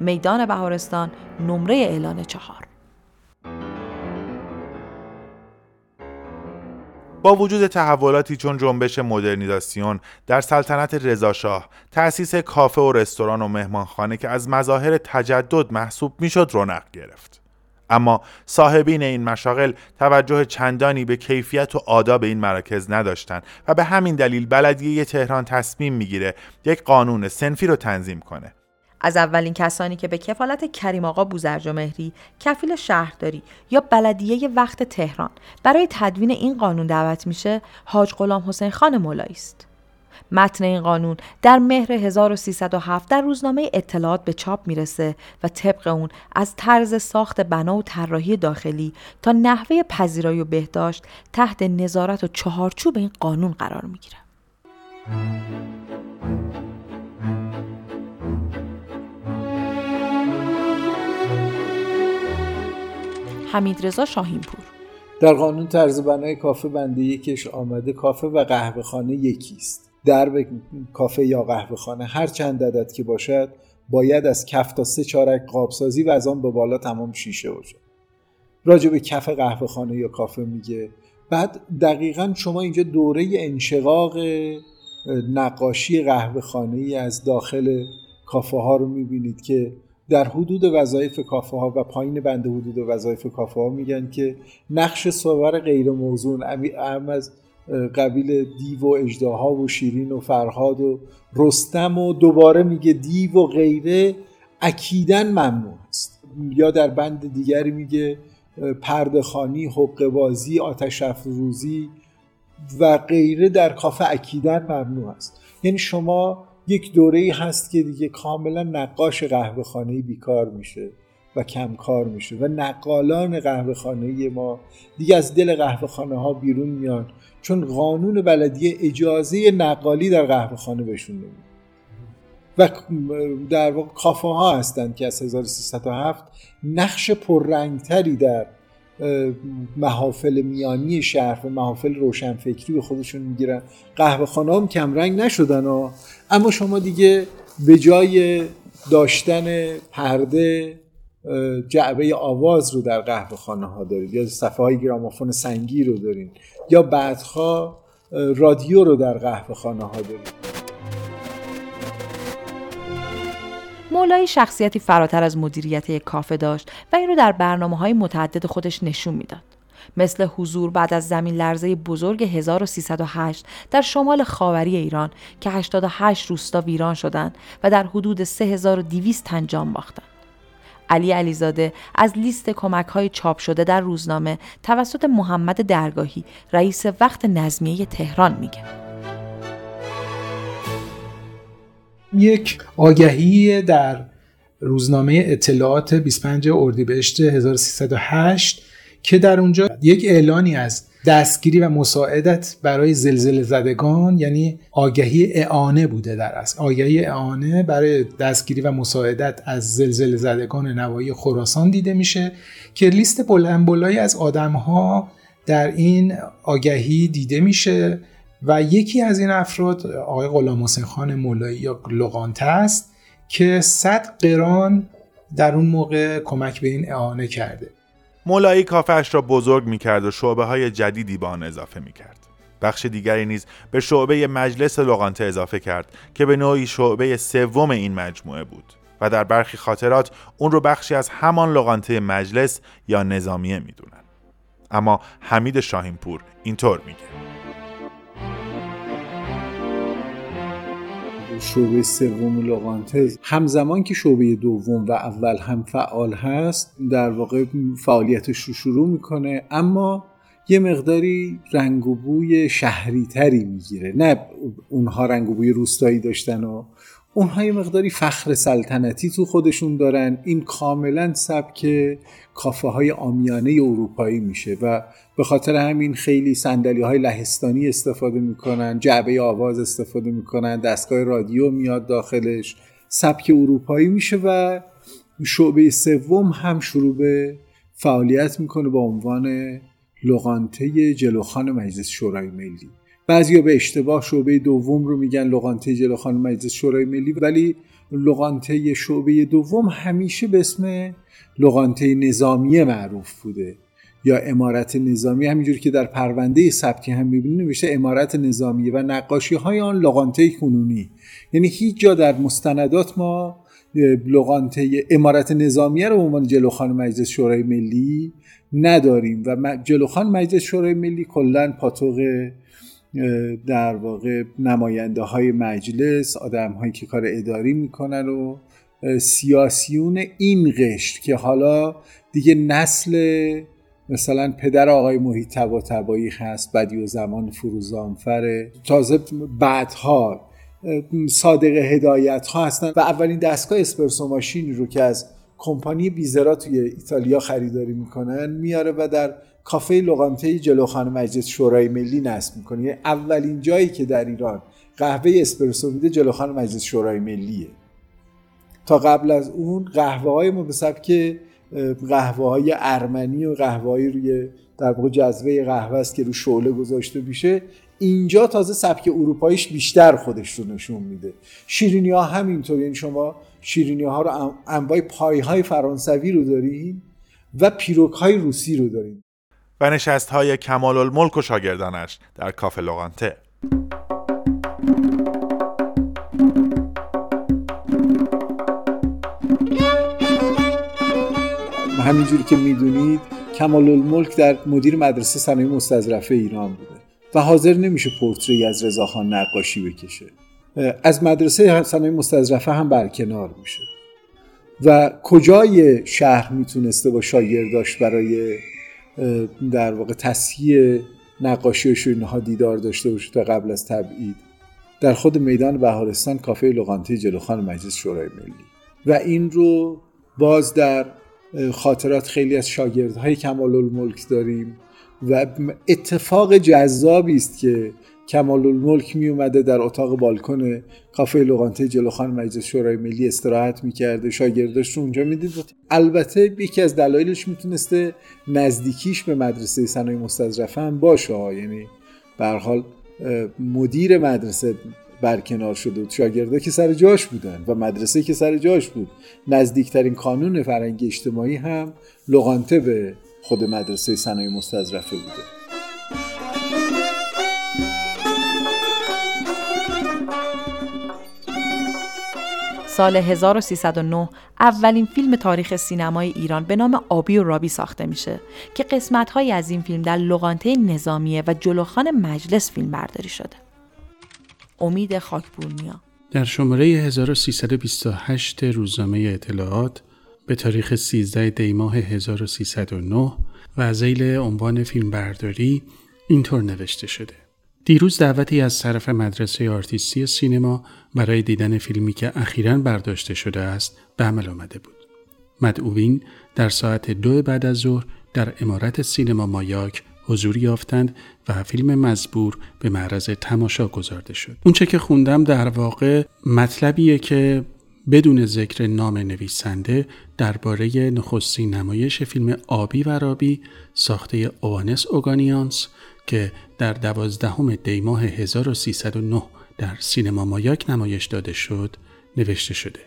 میدان بهارستان نمره اعلان چهار با وجود تحولاتی چون جنبش مدرنیزاسیون در سلطنت رضاشاه تأسیس کافه و رستوران و مهمانخانه که از مظاهر تجدد محسوب می‌شد رونق گرفت. اما صاحبین این مشاغل توجه چندانی به کیفیت و آداب این مراکز نداشتند و به همین دلیل بلدیه تهران تصمیم می‌گیره یک قانون سنفی رو تنظیم کنه. از اولین کسانی که به کفالت کریم آقا بوزرج مهری کفیل شهرداری یا بلدیه وقت تهران برای تدوین این قانون دعوت میشه حاج غلام حسین خان مولایی است متن این قانون در مهر 1307 در روزنامه اطلاعات به چاپ می‌رسه و طبق اون از طرز ساخت بنا و طراحی داخلی تا نحوه پذیرایی و بهداشت تحت نظارت و چهارچوب این قانون قرار می‌گیره. حمید رضا شاهینپور. در قانون طرز بنای کافه بنده یکش آمده کافه و قهوه خانه یکیست درب کافه یا قهوه خانه هر چند عدد که باشد باید از کف تا سه چارک قابسازی و از آن به بالا تمام شیشه باشد. راجع به کف قهوه خانه یا کافه میگه بعد دقیقا شما اینجا دوره انشقاق نقاشی قهوه خانه ای از داخل کافه ها رو می‌بینید که در حدود وظایف کافه ها و پایین بند حدود وظایف کافه ها میگن که نقش صور غیر موزون اهم از قبیل دیو و اجداها و شیرین و فرهاد و رستم و دوباره میگه دیو و غیره اکیدن ممنوع است. یا در بند دیگری میگه پردخانی، حق بازی، آتش افروزی و غیره در کافه اکیدن ممنوع است. یعنی شما یک دوره ای هست که دیگه کاملا نقاش قهوه خانه بیکار میشه و کم کار میشه و نقالان قهوه خانه ما دیگه از دل قهوه خانه ها بیرون میان چون قانون بلدیه اجازه نقالی در قهوه خانه بهشون نمیده. و در واقع کافه ها هستند که از 1307 نقش پررنگتری در محافل میانی شهر و محافل روشنفکری به خودشون می‌گیرن قهوه خانه هم کمرنگ نشدن ها. اما شما دیگه به جای داشتن پرده جعبه آواز رو در قهوه خانه ها دارید یا صفحه های گرامافون سنگی رو دارین یا بعدها رادیو رو در قهوه خانه ها دارید مولایی شخصیتی فراتر از مدیریت یک کافه داشت و این رو در برنامه های متعدد خودش نشون می‌داد. مثل حضور بعد از زمین لرزه بزرگ 1308 در شمال خاوری ایران که 88 روستا ویران شدند و در حدود 3200 تن جان باختند. علی علیزاده از لیست کمک های چاپ شده در روزنامه توسط محمد درگاهی رئیس وقت نظمیه تهران میگه. یک آگهی در روزنامه اطلاعات 25 اردیبهشت 1308 که در اونجا یک اعلانی از دستگیری و مساعدت برای زلزله زدگان یعنی آگهی اعانه بوده در اصل. آگهی اعانه برای دستگیری و مساعدت از زلزله زدگان نوایی خراسان دیده میشه که لیست بلند بلایی از آدم ها در این آگهی دیده میشه. و یکی از این افراد آقای غلام حسین خان مولایی یا لغانته است که صد قران در اون موقع کمک به این اعانه کرده مولایی کافهش را بزرگ می کرد و شعبه های جدیدی به آن اضافه می کرد. بخش دیگری نیز به شعبه مجلس لغانته اضافه کرد که به نوعی شعبه سوم این مجموعه بود و در برخی خاطرات اون رو بخشی از همان لغانته مجلس یا نظامیه می‌دونن. اما حمید شاهینپور اینطور میگه شعبه سوم لغانتز همزمان که شعبه دوم و اول هم فعال هست در واقع فعالیتش رو شروع می‌کنه اما یه مقداری رنگ و بوی شهری تری می‌گیره. نه اونها رنگ و بوی روستایی داشتن و اونها یه مقداری فخر سلطنتی تو خودشون دارن. این کاملا سبک کافه های آمیانه اروپایی میشه و به خاطر همین خیلی سندلی های لهستانی استفاده می‌کنن جعبه آواز استفاده می‌کنن دستگاه رادیو میاد داخلش. سبک اروپایی میشه و شعبه سوم هم شروع به فعالیت می‌کنه با عنوان لغانته جلوخان مجلس شورای ملی. بعضیا به اشتباه شعبه دوم رو میگن لغانته جلوخان مجلس شورای ملی ولی لغانته شعبه دوم همیشه به اسم لغانته نظامیه معروف بوده یا امارت نظامی. همینجور که در پرونده سبکی هم می‌بینید نوشته امارت نظامیه و نقاشی های آن لغانته کنونی. یعنی هیچ جا در مستندات ما لغانته امارت نظامیه رو به عنوان جلوخان مجلس شورای ملی نداریم و جلوخان مجلس شورای ملی کلا پاتوق در واقع نماینده های مجلس آدم هایی که کار اداری می‌کنن و سیاسیون این قشر که حالا دیگه نسل مثلا پدر آقای محیط تبا تبایی هست بدی و زمان فروزانفره تازه بعدها صادق هدایت ها هستن و اولین دستگاه اسپرسو ماشین رو که از کمپانی بیزرا توی ایتالیا خریداری می‌کنن میاره و در کافه لغانته جلوخانه مجلس شورای ملی نصب می‌کنه. یعنی اولین جایی که در ایران قهوه اسپرسو میده جلوخانه مجلس شورای ملیه. تا قبل از اون قهوه های ما به سبک قهوه های ارمنی و قهوه های روی در واقع جذبه قهوه است که رو شعله گذاشته میشه اینجا تازه سبک اروپاییش بیشتر خودش رو نشون میده. شیرینی ها همینطور یعنی شما شیرینی ها رو انواع پای های فرانسوی رو دارین و پیروک های روسی رو دارین. و نشست های کمال الملک و شاگردانش در کافه لوغانته. همینجوری که می‌دونید کمال الملک در مدیر مدرسه صنایع مستظرفه ایران بوده و حاضر نمیشه پورتری از رضاخان نقاشی بکشه. از مدرسه صنایع مستظرفه هم برکنار میشه. و کجای شهر می‌تونسته با شاگرداش برای در واقع تصحیح نقاشی و اینها دیدار داشته باشه تا قبل از تبعید. در خود میدان بهارستان کافه لغانتی جلوخان مجلس شورای ملی. و این رو باز در خاطرات خیلی از شاگردهای کمال الملک داریم و اتفاق جذابی است که کمال الملک می اومده در اتاق بالکن کافه لغانته جلوخان مجلس شورای ملی استراحت می‌کرده شاگرداش رو اونجا می‌دید. البته یکی از دلایلش می‌تونسته نزدیکیش به مدرسه صنایع مستظرفه هم باشه یعنی به حال مدیر مدرسه برکنار شده بود شاگرده که سر جاش بودن و مدرسه که سر جاش بود. نزدیکترین کانون فرنگ اجتماعی هم لغانته به خود مدرسه صنایع مستظرفه بوده. سال 1309 اولین فیلم تاریخ سینمای ایران به نام آبی و رابی ساخته میشه که قسمت از این فیلم در لغانته نظامیه و جلوخان مجلس فیلم برداری شده. امید خاکپورنیا در شماره 1328 روزنامه اطلاعات به تاریخ 13 دی ماه 1309 و عنوان فیلمبرداری اینطور نوشته شده. دیروز دعوتی از طرف مدرسه آرتیستی سینما برای دیدن فیلمی که اخیرا برداشته شده است به عمل آمده بود. مدعوین در ساعت دو بعد از ظهر در امارت سینما مایاک حضور یافتند و فیلم مزبور به معرض تماشا گذارده شد. اونچه که خوندم در واقع مطلبیه که بدون ذکر نام نویسنده درباره نخستین نمایش فیلم آبی و رابی ساخته اوانس اوگانیانس که در دوازدهم دی ماه 1309 در سینما مایاک نمایش داده شد نوشته شده.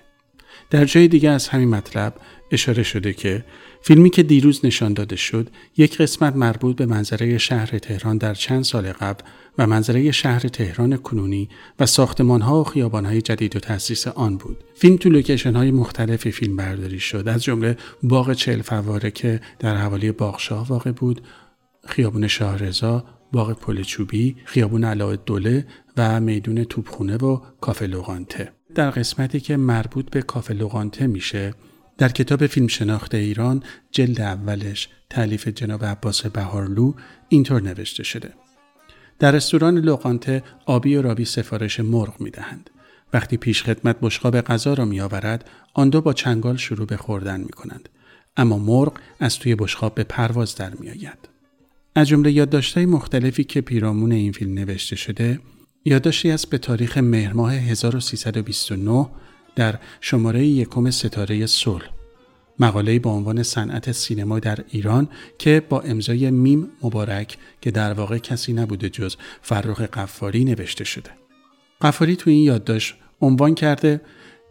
در جای دیگه از همین مطلب اشاره شده که فیلمی که دیروز نشان داده شد یک قسمت مربوط به منظره شهر تهران در چند سال قبل و منظره شهر تهران کنونی و ساختمانها و خیابانهای جدید و تأسیس آن بود. فیلم تو لوکیشن های مختلفی فیلم برداری شد از جمله باغ چهل فواره که در حوالی باغشاه واقع بود، خیابون شاهرضا، باغ پل چوبی، خیابون علاء دوله و میدون توپخونه و کافه لوغانته. در قسمتی که مربوط به کافه لوغانته میشه در کتاب فیلم شناخت ایران جلد اولش تعلیف جناب عباس بهارلو اینطور نوشته شده در رستوران لوقانته آبی و رابی سفارش مرغ می دهند. وقتی پیش خدمت بشقاب غذا را می آورد آن دو با چنگال شروع به خوردن می کنند. اما مرغ از توی بشقاب به پرواز در می آید. از جمله یادداشت‌های مختلفی که پیرامون این فیلم نوشته شده یادداشتی است به تاریخ مهر ماه 1329 در شماره یکم ستاره صلح مقاله با عنوان صنعت سینما در ایران که با امضای میم مبارک که در واقع کسی نبوده جز فرخ قفاری نوشته شده. قفاری تو این یادداشت عنوان کرده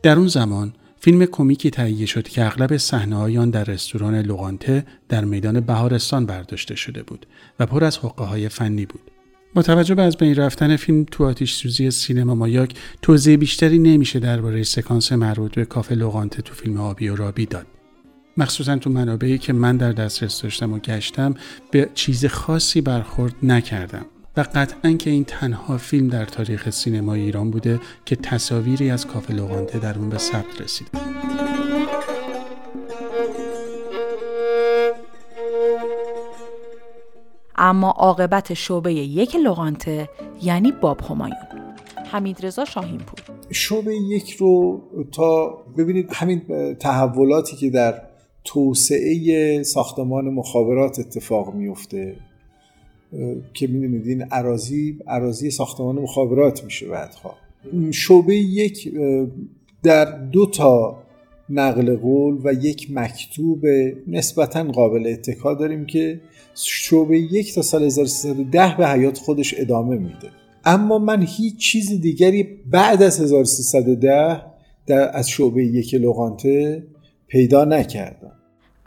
در اون زمان فیلم کمیکی تهیه شد که اغلب صحنه آن در رستوران لوغانته در میدان بهارستان برداشته شده بود و پر از حقه های فنی بود. با توجه به از بین رفتن فیلم تو آتیش سوزی سینما مایاک توضیح بیشتری نمیشه درباره سکانس مربوط به کافه لوغانته تو فیلم آبی و رابی داد مخصوصا تو منابعی که من در دسترس داشتم و گشتم به چیز خاصی برخورد نکردم و قطعا که این تنها فیلم در تاریخ سینما ایران بوده که تصاویری از کافه لوغانته در اون به ثبت رسیده. اما عاقبت شعبه یک لغانته یعنی باب همایون. حمید رضا شاهینپور. شعبه یک رو تا ببینید همین تحولاتی که در توسعه ساختمان مخابرات اتفاق میفته که می‌دونید این عراضی عراضی ساختمان مخابرات میشه بعدها شعبه یک در دو تا نقل قول و یک مکتوب نسبتا قابل اتکا داریم که شعبه یک تا سال 1310 به حیات خودش ادامه میده. اما من هیچ چیز دیگری بعد از 1310 در از شعبه یک لغانته پیدا نکردم.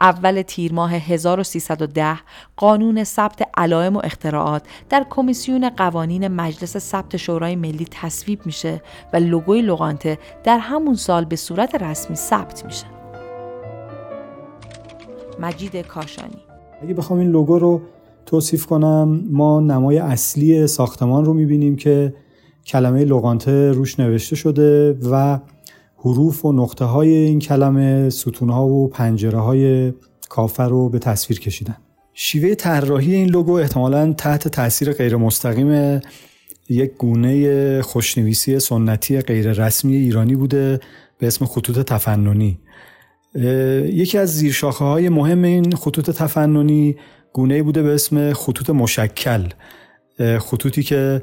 اول تیر ماه 1310 قانون ثبت علائم و اختراعات در کمیسیون قوانین مجلس ثبت شورای ملی تصویب میشه و لوگوی لوگانته در همون سال به صورت رسمی ثبت میشه. مجید کاشانی اگه بخوام این لوگو رو توصیف کنم ما نمای اصلی ساختمان رو می‌بینیم که کلمه لوگانته روش نوشته شده و حروف و نقطه های این کلمه ستون ها و پنجره های کافر رو به تصویر کشیدن. شیوه طراحی این لوگو احتمالا تحت تاثیر غیر مستقیم یک گونه خوشنویسی سنتی غیر رسمی ایرانی بوده به اسم خطوط تفننی. یکی از زیرشاخه های مهم این خطوط تفننی گونه بوده به اسم خطوط مشکل خطوطی که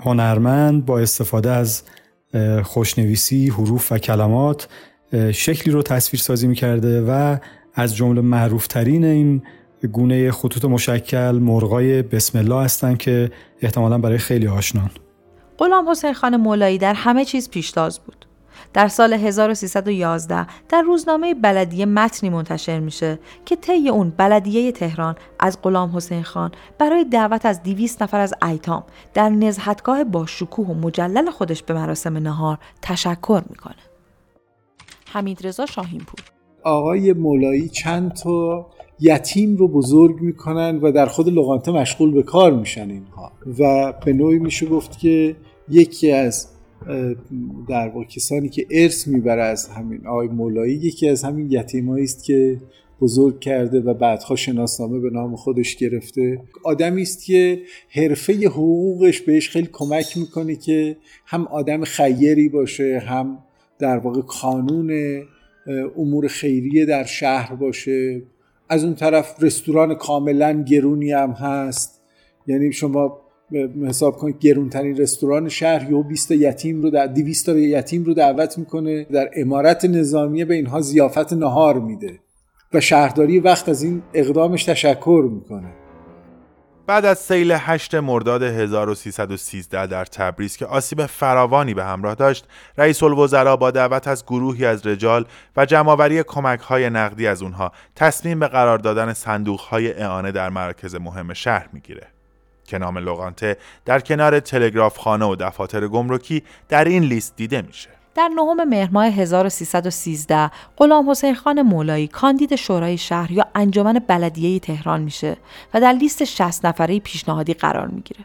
هنرمند با استفاده از خوشنویسی حروف و کلمات شکلی رو تصویر سازی می‌کرده و از جمله معروفترین این گونه خطوط مشکل مرغای بسم الله هستن که احتمالا برای خیلی آشنان. غلام حسین خان مولایی در همه چیز پیشتاز بود. در سال 1311 در روزنامه بلدیه متنی منتشر میشه که طی اون بلدیه تهران از غلام حسین خان برای دعوت از 200 نفر از ایتام در نزهتگاه با شکوه و مجلل خودش به مراسم نهار تشکر می‌کنه. حمید رضا شاهینپور آقای مولایی چند تا یتیم رو بزرگ می‌کنن و در خود لغانته مشغول به کار میشن اینها و به نوعی میشه گفت که یکی از در واقع کسانی که ارث می‌بره از همین آقای مولایی یکی از همین یتیمایی است که بزرگ کرده و بعدها شناسنامه به نام خودش گرفته. آدمی است که حرفه حقوقش بهش خیلی کمک می‌کنه که هم آدم خیری باشه هم در واقع قانون امور خیریه در شهر باشه. از اون طرف رستوران کاملا گرونی هم هست. یعنی شما حساب کنید گرونترین رستوران شهر یا 20 یتیم رو در 200 تا یتیم رو دعوت می‌کنه در امارت نظامیه به اینها زیافت نهار میده و شهرداری وقت از این اقدامش تشکر می‌کنه بعد از سیل 8 مرداد 1313 در تبریز که آسیب فراوانی به همراه داشت، رئیس الوزراء با دعوت از گروهی از رجال و جمعآوری کمک‌های نقدی از اونها تصمیم به قرار دادن صندوق‌های اعانه در مراکز مهم شهر می‌گیره. که نام لوگانته در کنار تلگراف خانه و دفاتر گمرکی در این لیست دیده میشه. در نهم مهر ماه 1313 غلام حسین خان مولایی کاندید شورای شهر یا انجمن بلدیه تهران میشه و در لیست 60 نفره پیشنهادی قرار می‌گیره.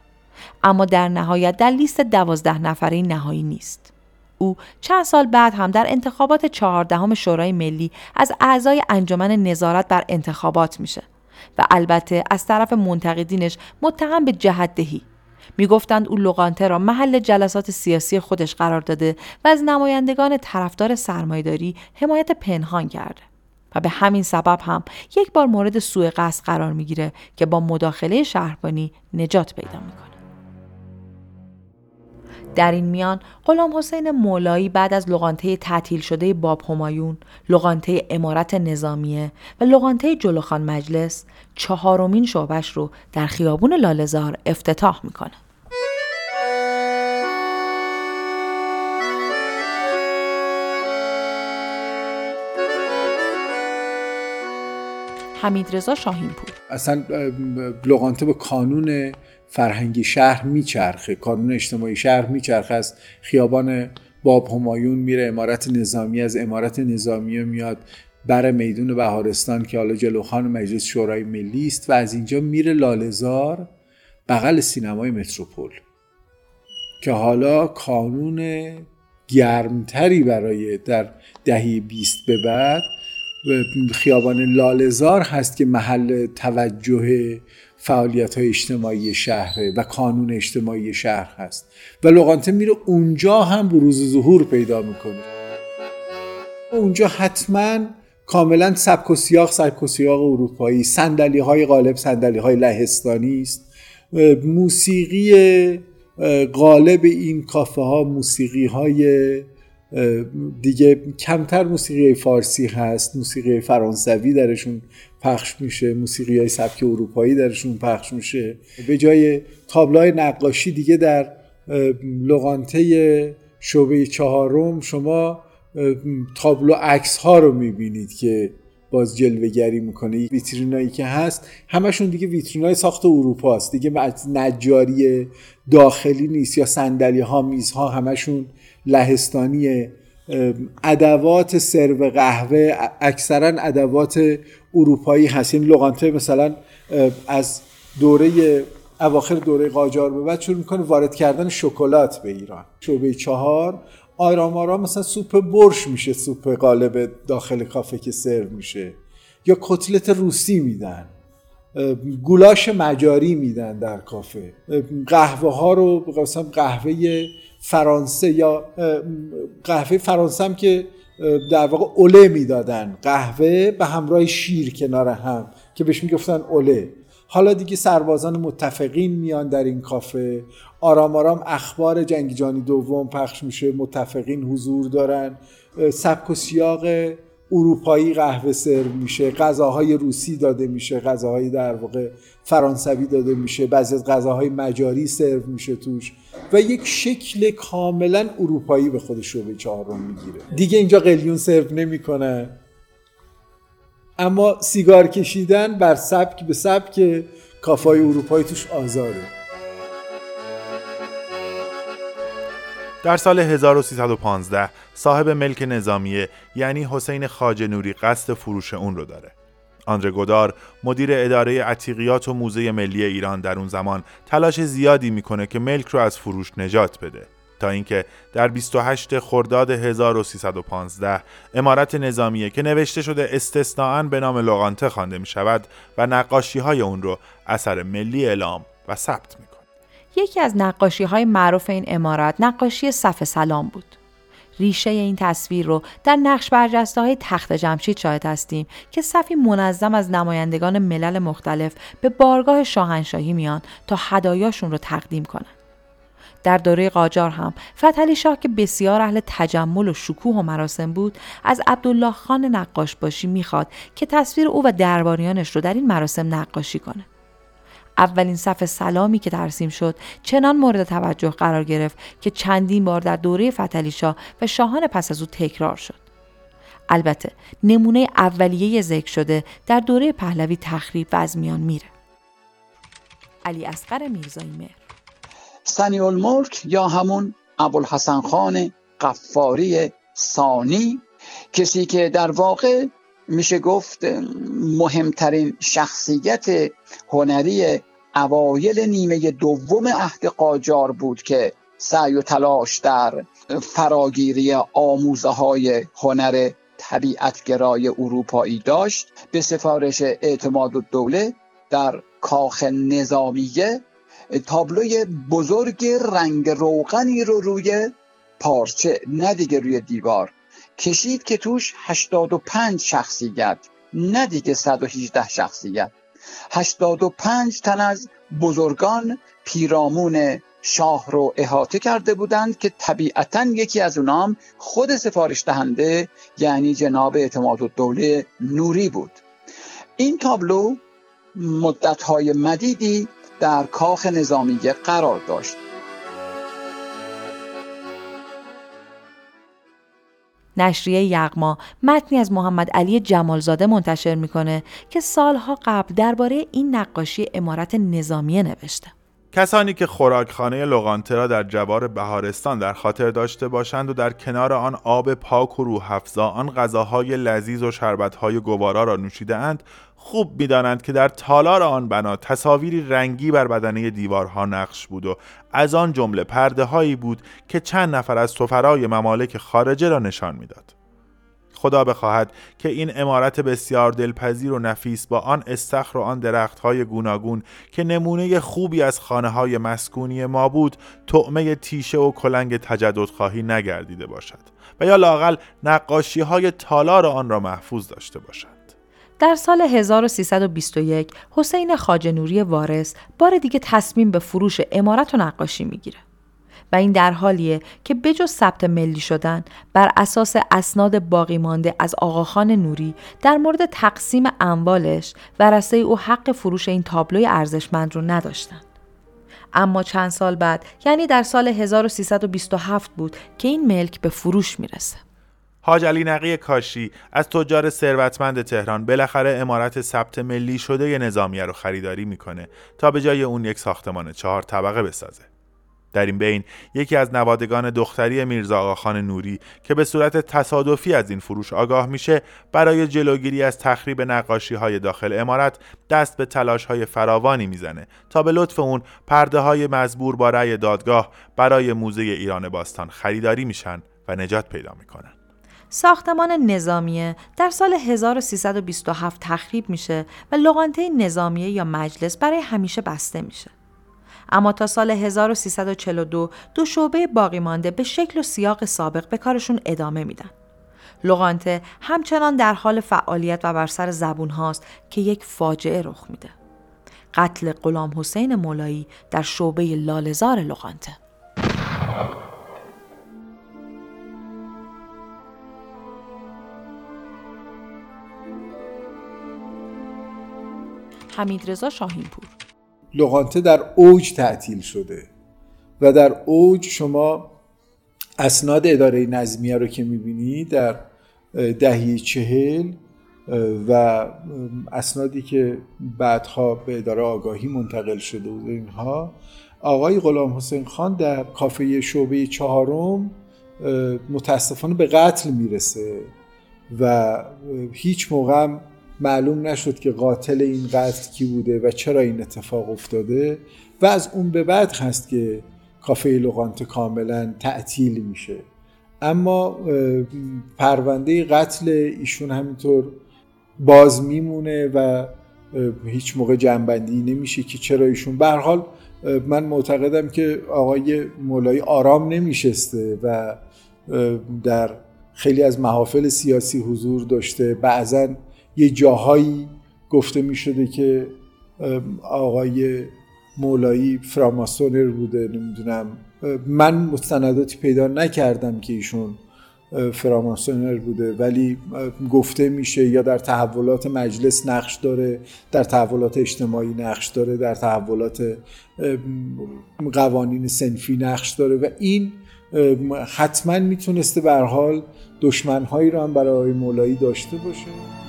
اما در نهایت در لیست 12 نفره نهایی نیست. او چند سال بعد هم در انتخابات چهاردهم شورای ملی از اعضای انجمن نظارت بر انتخابات میشه و البته از طرف منتقدینش متهم به جهت دهی می‌گفتند او لوقانته را محل جلسات سیاسی خودش قرار داده و از نمایندگان طرفدار سرمایداری حمایت پنهان کرده. و به همین سبب هم یک بار مورد سوء قصد قرار می‌گیره که با مداخله شهربانی نجات پیدا می‌کنه در این میان غلام حسین مولایی بعد از لغانته تعطیل شده باب همایون، لغانته امارت نظامیه و لغانته جلوخان مجلس چهارمین شعبش رو در خیابون لالزار افتتاح می‌کنه. حمید رضا شاهینپور اصلا لغانته به کانون فرهنگی شهر میچرخه کانون اجتماعی شهر میچرخه از خیابان باب همایون میره امارت نظامی از امارت نظامی میاد بر میدون بهارستان که حالا جلوخان مجلس شورای ملی است و از اینجا میره لالزار بغل سینمای متروپول که حالا کانون گرمتری برای در دهی بیست به بعد خیابان لالزار هست که محل توجه فعالیت های اجتماعی شهره و کانون اجتماعی شهر هست. و لغانته میره اونجا هم بروز ظهور پیدا می‌کنه. اونجا حتما کاملا سبک و سیاق سبک و سیاق اروپایی. صندلی های غالب صندلی های لهستانی است. موسیقی غالب این کافه ها موسیقی های دیگه کمتر موسیقی فارسی هست. موسیقی فرانسوی درشون پخش میشه موسیقی های سبک اروپایی درشون پخش میشه. به جای تابلوهای نقاشی دیگه در لغانته شعبه چهارم شما تابلو عکس ها رو می‌بینید که باز جلوه گری می‌کنه ویترینایی که هست همشون دیگه ویترینای ساخت اروپا است. دیگه نجاری داخلی نیست یا صندلی ها میز ها همشون لهستانیه ادوات سرو قهوه اکثرا ادوات اروپایی هست. این یعنی لغانته مثلا از دوره اواخر دوره قاجار به بعد شروع می‌کنه وارد کردن شکلات به ایران. شعبه چهار آرام آرام مثلا سوپ برش میشه سوپ قالب داخل کافه که سرو میشه. یا کتلت روسی میدن. گولاش مجاری میدن در کافه. قهوه ها رو مثلا قهوه فرانسه یا قهوه فرانسه هم که در واقع اوله می‌دادن. قهوه به همراه شیر کنار هم که بهش می‌گفتن اوله حالا دیگه سربازان متفقین میان در این کافه. آرام آرام اخبار جنگ جانی دوم پخش میشه. متفقین حضور دارن. سبک و سیاق اروپایی قهوه سرو میشه. غذاهای روسی داده میشه. غذاهای در واقع فرانسوی داده میشه بعضی از غذاهای مجاری سرو میشه توش و یک شکل کاملا اروپایی به خود شعبه چهارم می‌گیره. دیگه اینجا قلیون سرو نمی‌کنه. اما سیگار کشیدن بر سبک به سبک کافای اروپایی توش آزاره. در سال 1315 صاحب ملک نظامیه یعنی حسین خاج نوری قصد فروش اون رو داره. آندره گودار مدیر اداره عتیقیات و موزه ملی ایران در اون زمان تلاش زیادی می‌کنه که ملک رو از فروش نجات بده تا اینکه در 28 خرداد 1315 امارت نظامیه که نوشته شده استثناعا به نام لغانته خوانده می شود و نقاشی های اون رو اثر ملی اعلام و ثبت می یکی از نقاشی های معروف این امارت نقاشی صف سلام بود. ریشه این تصویر رو در نقش برجسته های تخت جمشید شاهد هستیم که صفی منظم از نمایندگان ملل مختلف به بارگاه شاهنشاهی میان تا هدایاشون رو تقدیم کنند. در دوره قاجار هم فتحعلی شاه که بسیار اهل تجمل و شکوه و مراسم بود از عبدالله خان نقاش باشی می‌خواد که تصویر او و درباریانش رو در این مراسم نقاشی کنه. اولین صف سلامی که ترسیم شد چنان مورد توجه قرار گرفت که چندین بار در دوره فتلی شاه و شاهان پس از او تکرار شد. البته نمونه اولیه ذکر شده در دوره پهلوی تخریب و از میان میره. علی اصغر میرزایی مهر سنی الملک یا همون ابوالحسن خان قفاری ثانی کسی که در واقع میشه گفت مهمترین شخصیت هنری اوایل نیمه دوم عهد قاجار بود که سعی و تلاش در فراگیری آموزه های هنر طبیعتگرای اروپایی داشت. به سفارش اعتماد و دوله در کاخ نظامیه تابلوی بزرگ رنگ روغنی رو روی پارچه نه دیگه روی دیوار کشید که توش 85 شخصیت نه دیگه 118 شخصیت. 85 تن از بزرگان پیرامون شاه رو احاطه کرده بودند که طبیعتا یکی از اونام خود سفارش دهنده یعنی جناب اعتماد الدوله نوری بود. این تابلو مدتهای مدیدی در کاخ نظامیه قرار داشت. نشریه یغما متنی از محمد علی جمالزاده منتشر می‌کنه که سالها قبل درباره این نقاشی امارت نظامیه نوشته. کسانی که خوراکخانه لغانته را در جوار بهارستان در خاطر داشته باشند و در کنار آن آب پاک و روح آن غذاهای لذیذ و شربتهای گوارا را نوشیده اند خوب می‌دانند که در تالار آن بنا تصاویری رنگی بر بدنه دیوارها نقش بود و از آن جمله پرده هایی بود که چند نفر از سفرای ممالک خارجه را نشان می‌داد. خدا بخواهد که این امارت بسیار دلپذیر و نفیس با آن استخر و آن درختهای گوناگون که نمونه خوبی از خانه های مسکونی ما بود طعمه تیشه و کلنگ تجددخواهی نگردیده باشد و یا لاقل نقاشی های تالار آن را محفوظ داشته باشد در سال 1321 حسین خاجنوری وارث بار دیگه تصمیم به فروش امارت و نقاشی می‌گیره. و این در حالیه که بجز ثبت ملی شدن بر اساس اسناد باقی مانده از آقاخان نوری در مورد تقسیم اموالش ورثه او حق فروش این تابلوی ارزشمند رو نداشتند. اما چند سال بعد یعنی در سال 1327 بود که این ملک به فروش می‌رسه. حاج علی نقی کاشی از تجار ثروتمند تهران بالاخره امارت ثبت ملی شده نظامیه رو خریداری می‌کنه تا به جای اون یک ساختمان چهار طبقه بسازه. در این بین یکی از نوادگان دختری میرزا آقاخان نوری که به صورت تصادفی از این فروش آگاه میشه برای جلوگیری از تخریب نقاشی های داخل امارت دست به تلاش های فراوانی می‌زنه تا به لطف اون پرده های مزبور با رأی دادگاه برای موزه ایران باستان خریداری میشن و نجات پیدا می‌کنن ساختمان نظامیه در سال 1327 تخریب میشه و لغانته نظامیه یا مجلس برای همیشه بسته میشه. اما تا سال 1342 دو شعبه باقی مانده به شکل و سیاق سابق به کارشون ادامه میدن. لغانته همچنان در حال فعالیت و بر سر زبون هاست که یک فاجعه رخ میده. قتل غلام حسین مولایی در شعبه لالزار لغانته. حمید رضا شاهینپور. لغانته در اوج تعطیل شده و در اوج شما اسناد اداره نظمیه رو که می‌بینی در دهی چهل و اسنادی که بعدها به اداره آگاهی منتقل شده بود اینها. آقای غلام حسین خان در کافه شعبه چهارم متاسفانه به قتل می‌رسه و هیچ موقع معلوم نشد که قاتل این قتل کی بوده و چرا این اتفاق افتاده و از اون به بعد هست که کافه لغانت کاملا تعطیل میشه. اما پرونده قتل ایشون همینطور باز میمونه و هیچ موقع جنبندی نمیشه که چرا ایشون. حال من معتقدم که آقای مولایی آرام نمیشسته و در خیلی از محافل سیاسی حضور داشته. بعضا یه جاهایی گفته می شده که آقای مولایی فراماسونر بوده نمی‌دونم. من مستنداتی پیدا نکردم که ایشون فراماسونر بوده ولی گفته میشه یا در تحولات مجلس نقش داره در تحولات اجتماعی نقش داره در تحولات قوانین سنفی نقش داره و این حتما می‌تونسته به حال دشمنهایی رو هم برای مولایی داشته باشه.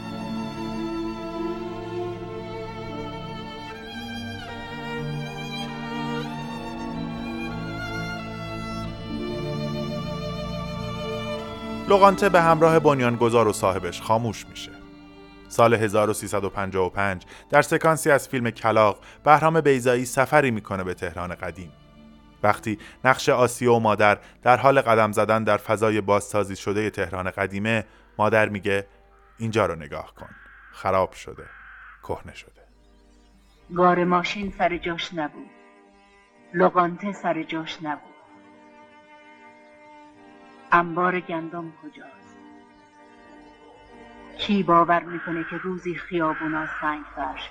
لغانته به همراه بنیانگذار و صاحبش خاموش میشه. سال 1355 در سکانسی از فیلم کلاق بهرام بیزایی سفری می‌کنه به تهران قدیم. وقتی نقش آسیه و مادر در حال قدم زدن در فضای بازسازی شده تهران قدیمه مادر میگه اینجا رو نگاه کن. خراب شده. کهنه شده. گار ماشین سر جاش نبود. لغانته سر جاش نبود. انبار گندم کجاست؟ کی باور می‌کنه که روزی خیابونا سنگ فرش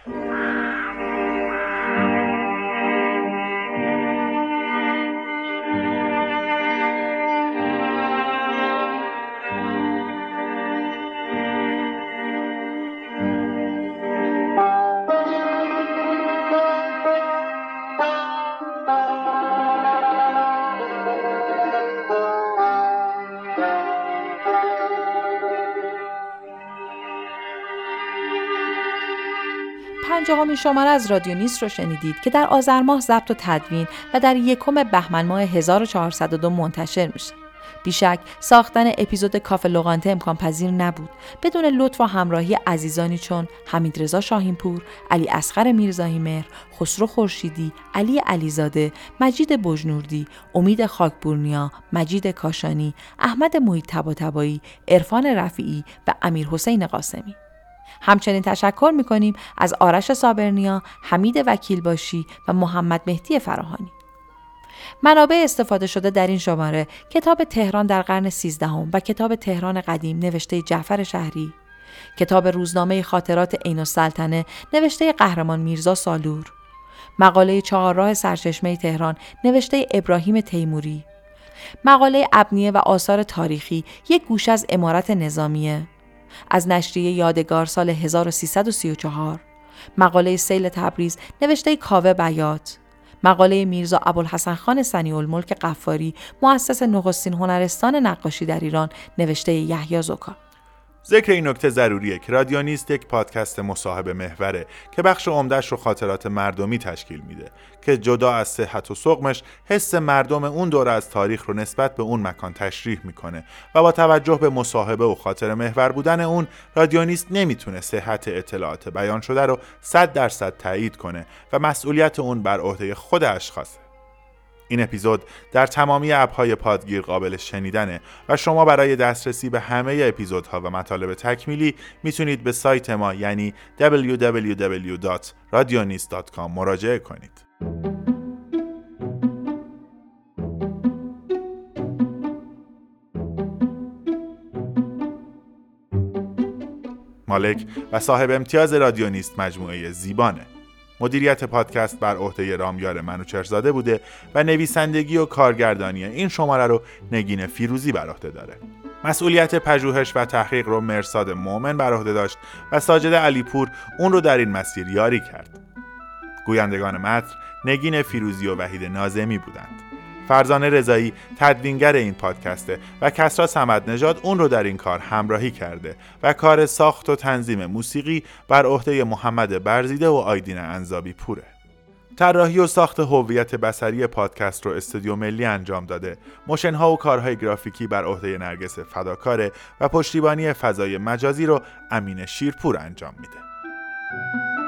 پنجاهمین شماره از رادیو نیست رو شنیدید که در آذر ماه ضبط و تدوین و در یکم بهمن ماه 1402 منتشر میشه. بیشک ساختن اپیزود کافه لغانته امکان پذیر نبود بدون لطف و همراهی عزیزانی چون حمید رضا شاهینپور، علی اصغر میرزایی مهر، خسرو خورشیدی، علی علیزاده، مجید بجنوردی، امید خاکبورنیا، مجید کاشانی، احمد محیط تباتبایی، عرفان رفیعی و امیر حسین قاسمی. همچنین تشکر می‌کنیم از آرش صابرنیا، حمید وکیل باشی و محمد مهدی فراهانی. منابع استفاده شده در این شماره کتاب تهران در قرن سیزدهم و کتاب تهران قدیم نوشته جعفر شهری. کتاب روزنامه خاطرات عین السلطنه نوشته قهرمان میرزا سالور. مقاله چهارراه سرچشمه تهران نوشته ابراهیم تیموری. مقاله ابنیه و آثار تاریخی یک گوش از امارت نظامیه. از نشریه یادگار سال 1334 مقاله سیل تبریز نوشته کاوه بیات. مقاله میرزا ابوالحسن خان سنی الملک قفاری مؤسس نخستین هنرستان نقاشی در ایران نوشته یحیی زوکا ذکر این نکته ضروریه که رادیونیست یک پادکست مصاحبه محوره که بخش عمدهش رو خاطرات مردمی تشکیل میده که جدا از صحت و سقمش حس مردم اون دوره از تاریخ رو نسبت به اون مکان تشریح می‌کنه و با توجه به مصاحبه و خاطر محور بودن اون رادیونیست نمی‌تونه صحت اطلاعات بیان شده رو صد درصد تایید کنه و مسئولیت اون بر عهده خود اشخاصه این اپیزود در تمامی اپهای پادگیر قابل شنیدنه و شما برای دسترسی به همه اپیزودها و مطالب تکمیلی می‌تونید به سایت ما یعنی www.radionist.com مراجعه کنید. مالک و صاحب امتیاز رادیونیست مجموعه زیبانه مدیریت پادکست بر عهده رامیار منوچرزاده بوده و نویسندگی و کارگردانی این شماره رو نگین فیروزی بر عهده داره. مسئولیت پژوهش و تحقیق رو مرساد مومن بر عهده داشت و ساجد علیپور اون رو در این مسیر یاری کرد. گویندگان متن نگین فیروزی و وحید نازمی بودند. فرزانه رضایی تدوینگر این پادکسته و کسرا سمد نژاد اون رو در این کار همراهی کرده و کار ساخت و تنظیم موسیقی بر عهده محمد برزیده و آیدین انزابی پوره. طراحی و ساخت هویت بسری پادکست رو استودیو ملی انجام داده. موشنها و کارهای گرافیکی بر عهده نرگس فداکاره و پشتیبانی فضای مجازی رو امین شیرپور انجام میده.